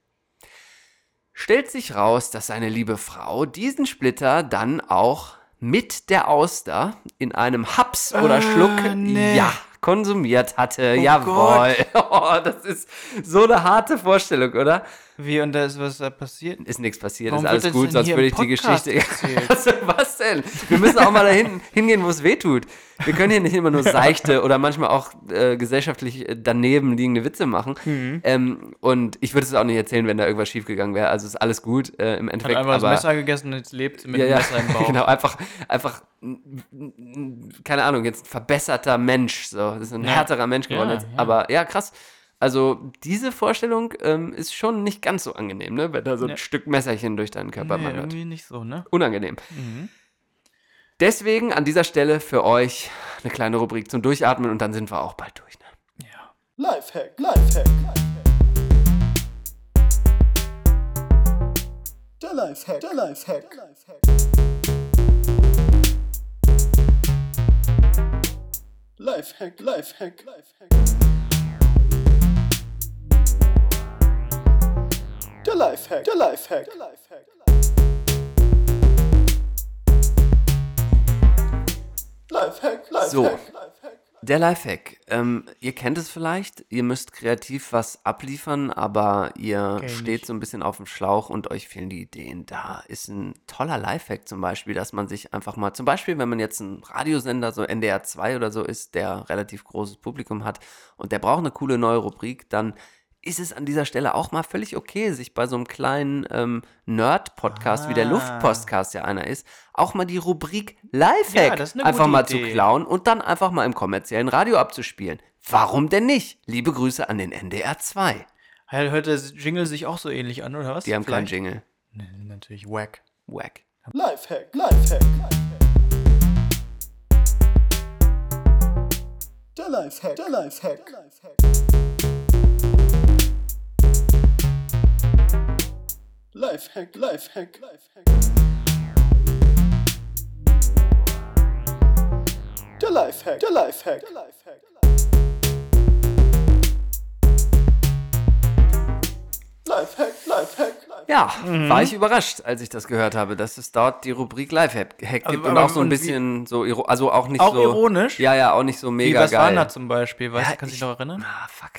Stellt sich raus, dass seine liebe Frau diesen Splitter dann auch mit der Auster in einem Haps oder Schluck nee. ja konsumiert hatte. Jawohl. Oh, das ist so eine harte Vorstellung, oder? Wie und da ist was da passiert? Ist nichts passiert, Warum ist alles das gut, sonst würde ich die Geschichte. Also, was denn? Wir müssen auch mal dahin hingehen, wo es weh tut. Wir können hier nicht immer nur seichte oder manchmal auch äh, gesellschaftlich äh, daneben liegende Witze machen. Mhm. Ähm, und ich würde es auch nicht erzählen, wenn da irgendwas schiefgegangen wäre. Also ist alles gut äh, im Hat Endeffekt. einfach das aber, Messer gegessen und jetzt lebt mit ja, dem Messer im Bauch. genau, einfach, einfach, keine Ahnung, jetzt ein verbesserter Mensch, so, das ist ein Ja. härterer Mensch geworden. Ja, jetzt. Aber ja, krass. Also diese Vorstellung ähm, ist schon nicht ganz so angenehm, ne? wenn da so ein Ja. Stück Messerchen durch deinen Körper Nee, wandert. irgendwie nicht so, ne? Unangenehm. Deswegen an dieser Stelle für euch eine kleine Rubrik zum Durchatmen und dann sind wir auch bald durch. Ne? Lifehack, Lifehack. Der Lifehack, der Lifehack. Lifehack, Lifehack, Lifehack. Der Lifehack, der Lifehack, der Lifehack. Lifehack, Lifehack, So. Lifehack. Der Lifehack. Ähm, ihr kennt es vielleicht, ihr müsst kreativ was abliefern, aber ihr ich steht nicht. so ein bisschen auf dem Schlauch und euch fehlen die Ideen. Da ist ein toller Lifehack zum Beispiel, dass man sich einfach mal, zum Beispiel, wenn man jetzt ein Radiosender, so NDR 2 oder so ist, der relativ großes Publikum hat und der braucht eine coole neue Rubrik, dann ist es an dieser Stelle auch mal völlig okay, sich bei so einem kleinen ähm, Nerd-Podcast, wie der Ah. Luftpostcast ja einer ist, auch mal die Rubrik Lifehack Ja, einfach mal zu Idee. klauen und dann einfach mal im kommerziellen Radio abzuspielen. Warum denn nicht? Liebe Grüße an den NDR 2. Hört der Jingle sich auch so ähnlich an, oder was? Die haben keinen? Jingle. Nee, natürlich wack. Wack. Lifehack, Lifehack. Der Lifehack, der Lifehack. Lifehack, Lifehack, Lifehack. Der Lifehack, der Lifehack, der Lifehack. Lifehack, Lifehack, Lifehack. Ja, war ich überrascht, als ich das gehört habe, dass es dort die Rubrik Lifehack gibt Also, und auch so ein wie- bisschen so, also auch nicht Auch so. ironisch? Ja, ja, auch nicht so Wie, mega was war geil. da zum Beispiel? Weißt Ja, du, kannst dich noch erinnern? Ah, fuck.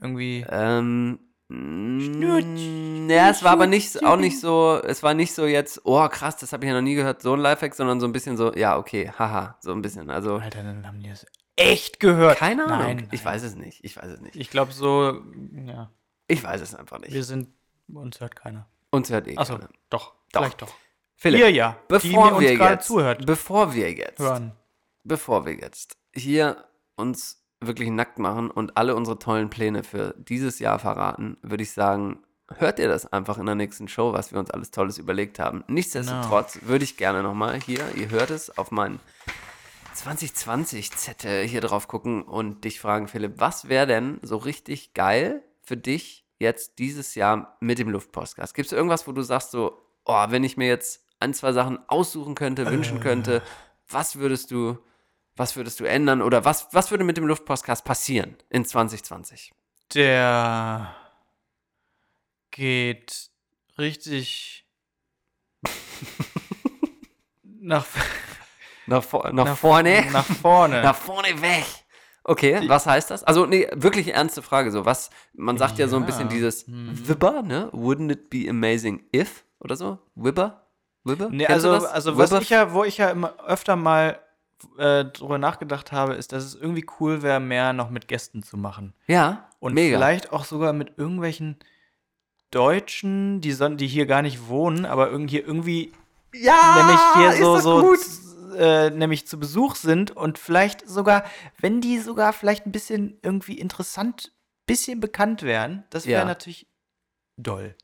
Irgendwie. Ähm, ja, es war aber nicht, auch nicht so, es war nicht so jetzt, oh krass, das habe ich ja noch nie gehört, so ein Lifehack, sondern so ein bisschen so, ja, okay, haha, so ein bisschen. Also, Alter, dann haben die das echt gehört. keine Ahnung. Nein, Ich weiß es nicht, ich weiß es nicht. Ich glaube so, ja, Ich weiß es einfach nicht. wir sind, uns hört keiner. Uns hört eh Achso, keiner. doch, Doch. vielleicht doch. Philipp, Ihr ja, bevor wir jetzt, zuhört. bevor wir jetzt, Hören. bevor wir jetzt hier uns wirklich nackt machen und alle unsere tollen Pläne für dieses Jahr verraten, würde ich sagen, hört ihr das einfach in der nächsten Show, was wir uns alles Tolles überlegt haben. Nichtsdestotrotz würde ich gerne nochmal hier, ihr hört es, auf meinen 2020-Zettel hier drauf gucken und dich fragen, Philipp, was wäre denn so richtig geil für dich jetzt dieses Jahr mit dem Luftpostcast? Gibt es irgendwas, wo du sagst so, oh, wenn ich mir jetzt ein, zwei Sachen aussuchen könnte, wünschen könnte, was würdest du, was würdest du ändern oder was, was würde mit dem Luftpostcast passieren in 2020? Der geht richtig nach, Nach, vor, nach, vorne? Nach vorne. Nach vorne weg. Okay, was heißt das? Also, nee, wirklich ernste Frage. So, was, man sagt ja, so ein bisschen Ja, dieses mhm. Wibber, ne? Wouldn't it be amazing if? oder so? Wibber? Wibber? Nee, Kennst also, also was Wibber? ich ja, wo ich ja immer öfter mal äh, drüber nachgedacht habe, ist, dass es irgendwie cool wäre, mehr noch mit Gästen zu machen. Ja, Und mega. vielleicht auch sogar mit irgendwelchen Deutschen, die, die hier gar nicht wohnen, aber irgendwie, irgendwie ja, nämlich hier so, so gut. äh, nämlich zu Besuch sind und vielleicht sogar, wenn die sogar vielleicht ein bisschen irgendwie interessant, bisschen bekannt wären, das wäre Ja. natürlich doll.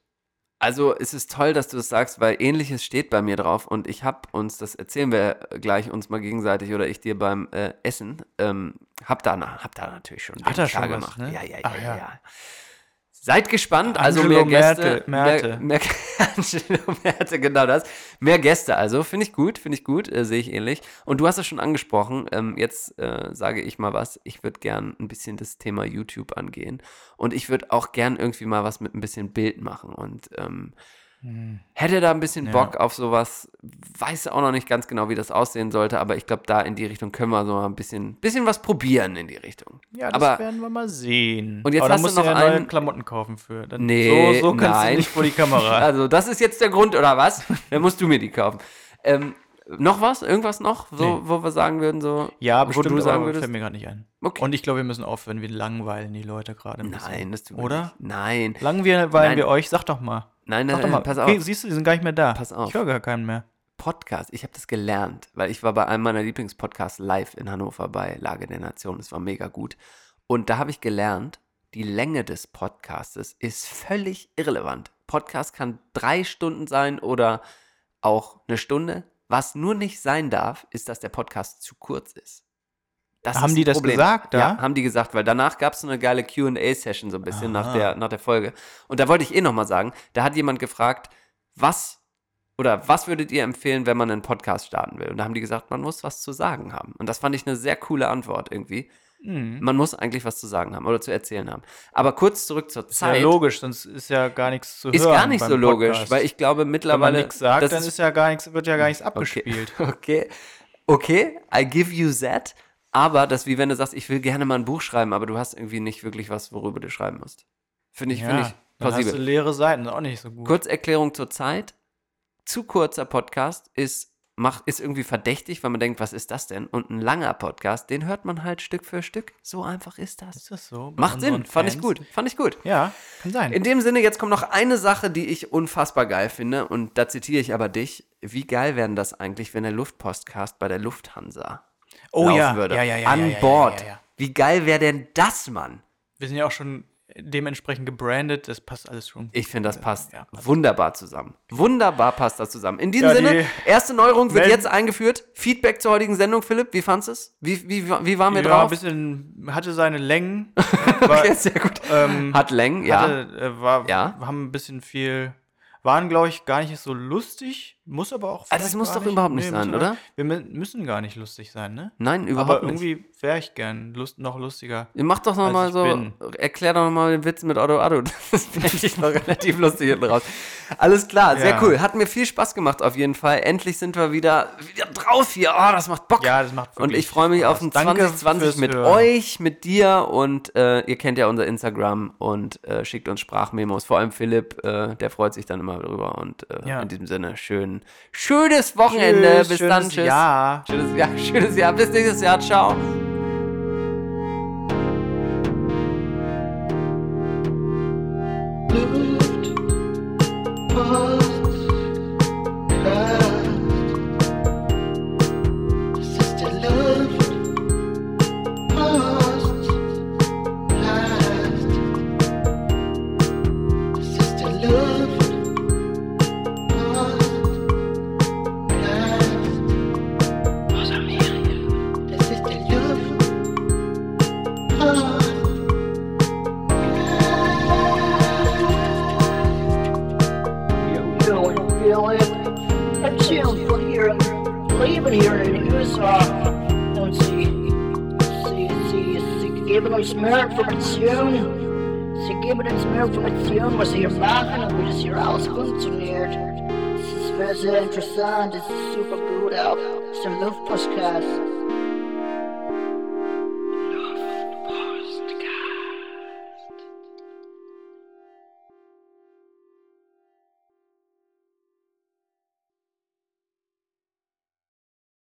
Also es ist toll, dass du das sagst, weil ähnliches steht bei mir drauf und ich habe uns, das erzählen wir gleich uns mal gegenseitig oder ich dir beim äh, Essen, ähm, hab, da, hab da natürlich schon Hat er schon klar was, gemacht. ne? Ja, ja, ja, Ach, ja, ja. Seid gespannt, also Angelo mehr Gäste. Merte- Merte. Mehr, mehr, Angelo Merte, genau das. Mehr Gäste also, finde ich gut, finde ich gut, äh, sehe ich ähnlich. Und du hast es schon angesprochen, ähm, jetzt äh, sage ich mal was, ich würde gern ein bisschen das Thema YouTube angehen und ich würde auch gern irgendwie mal was mit ein bisschen Bild machen und ähm, hätte da ein bisschen Ja. Bock auf sowas, weiß auch noch nicht ganz genau, wie das aussehen sollte, aber ich glaube, da in die Richtung können wir so mal ein bisschen, bisschen was probieren in die Richtung. Ja, das aber werden wir mal sehen. Und jetzt Aber dann hast du musst noch ja neue einen- Klamotten kaufen für. Dann Nee, so, so kannst nein. du nicht vor die Kamera. Also, das ist jetzt der Grund, oder was? Dann musst du mir die kaufen. Ähm, noch was? Irgendwas noch? So, Nee. wo wir sagen würden, so. ja, wo bestimmt, du sagen aber würdest. fällt mir gerade nicht ein. Okay. Und ich glaube, wir müssen aufhören, wir langweilen die Leute gerade. Nein, das tun wir Oder? nicht. Nein. Langweilen Nein. wir euch? Sag doch mal. Nein, nein, doch mal. nein, pass auf. Okay, siehst du, die sind gar nicht mehr da. Pass auf. Ich höre gar keinen mehr. Podcast, ich habe das gelernt, weil ich war bei einem meiner Lieblingspodcasts live in Hannover bei Lage der Nation. Es war mega gut. Und da habe ich gelernt, die Länge des Podcastes ist völlig irrelevant. Podcast kann drei Stunden sein oder auch eine Stunde. Was nur nicht sein darf, ist, dass der Podcast zu kurz ist. Das Haben ist die das Problem. gesagt, da? Ja, haben die gesagt, weil danach gab es so eine geile QA-Session, so ein bisschen nach der, nach der Folge. Und da wollte ich eh nochmal sagen, da hat jemand gefragt, was oder was würdet ihr empfehlen, wenn man einen Podcast starten will? Und da haben die gesagt, man muss was zu sagen haben. Und das fand ich eine sehr coole Antwort irgendwie. Mhm. Man muss eigentlich was zu sagen haben oder zu erzählen haben. Aber kurz zurück zur Ist ja Zeit. logisch, sonst ist ja gar nichts zu hören. Ist gar nicht so logisch, Podcast. weil ich glaube Wenn man mittlerweile. nichts sagt, dann ist ja gar nichts, wird ja gar nichts abgespielt. Okay. Okay, I give you that. Aber das ist wie wenn du sagst, ich will gerne mal ein Buch schreiben, aber du hast irgendwie nicht wirklich was, worüber du schreiben musst. Finde ich, ja, finde ich dann hast du plausibel. leere Seiten, ist auch nicht so gut. Kurzerklärung zur Zeit. Zu kurzer Podcast ist, macht, ist irgendwie verdächtig, weil man denkt, was ist das denn? Und ein langer Podcast, den hört man halt Stück für Stück. So einfach ist das. Ist das so? Macht Sinn, fand ich gut. Fand ich gut. Ja, kann sein. In dem Sinne, jetzt kommt noch eine Sache, die ich unfassbar geil finde. Und da zitiere ich aber dich. Wie geil wäre denn das eigentlich, wenn der Luftpostcast bei der Lufthansa oh laufen ja. würde? ja, ja, ja, An ja, ja, Bord. Ja, ja, ja. Wie geil wäre denn das, Mann? Wir sind ja auch schon dementsprechend gebrandet, das passt alles schon. Ich finde, das passt Ja. wunderbar zusammen. Wunderbar passt das zusammen. In diesem Ja, die- Sinne, erste Neuerung wird jetzt eingeführt. Feedback zur heutigen Sendung, Philipp. Wie fandest du es? Wie, wie, wie waren wir ja, ein drauf? bisschen, hatte seine Längen. war, Okay, sehr gut. ähm, Hat Längen, ja. hatte, äh, war, Ja. Wir haben ein bisschen viel, waren glaube ich gar nicht so lustig, muss aber auch. Ah, das muss doch überhaupt nicht muss sein, aber- oder? Wir mü- müssen gar nicht lustig sein, ne? Nein, überhaupt aber nicht. irgendwie wäre ich gern lust, noch lustiger. Ihr macht doch noch als mal ich so, bin. erklär doch noch mal den Witz mit Otto Addo. Das fände ich noch relativ lustig hinten raus. Alles klar, sehr Ja. cool. Hat mir viel Spaß gemacht auf jeden Fall. Endlich sind wir wieder, wieder drauf hier. Oh, das macht Bock. Ja, das macht Und wirklich ich freue mich auf Spaß. ein Danke 2020 fürs mit Hören. euch, mit dir und äh, ihr kennt ja unser Instagram und äh, schickt uns Sprachmemos. Vor allem Philipp, äh, der freut sich dann immer drüber. Und äh, Ja. in diesem Sinne, schön, schönes Wochenende. Tschüss, Bis schönes dann. Tschüss. Jahr. Schönes Jahr. Schönes Jahr. Bis nächstes Jahr. Ciao. You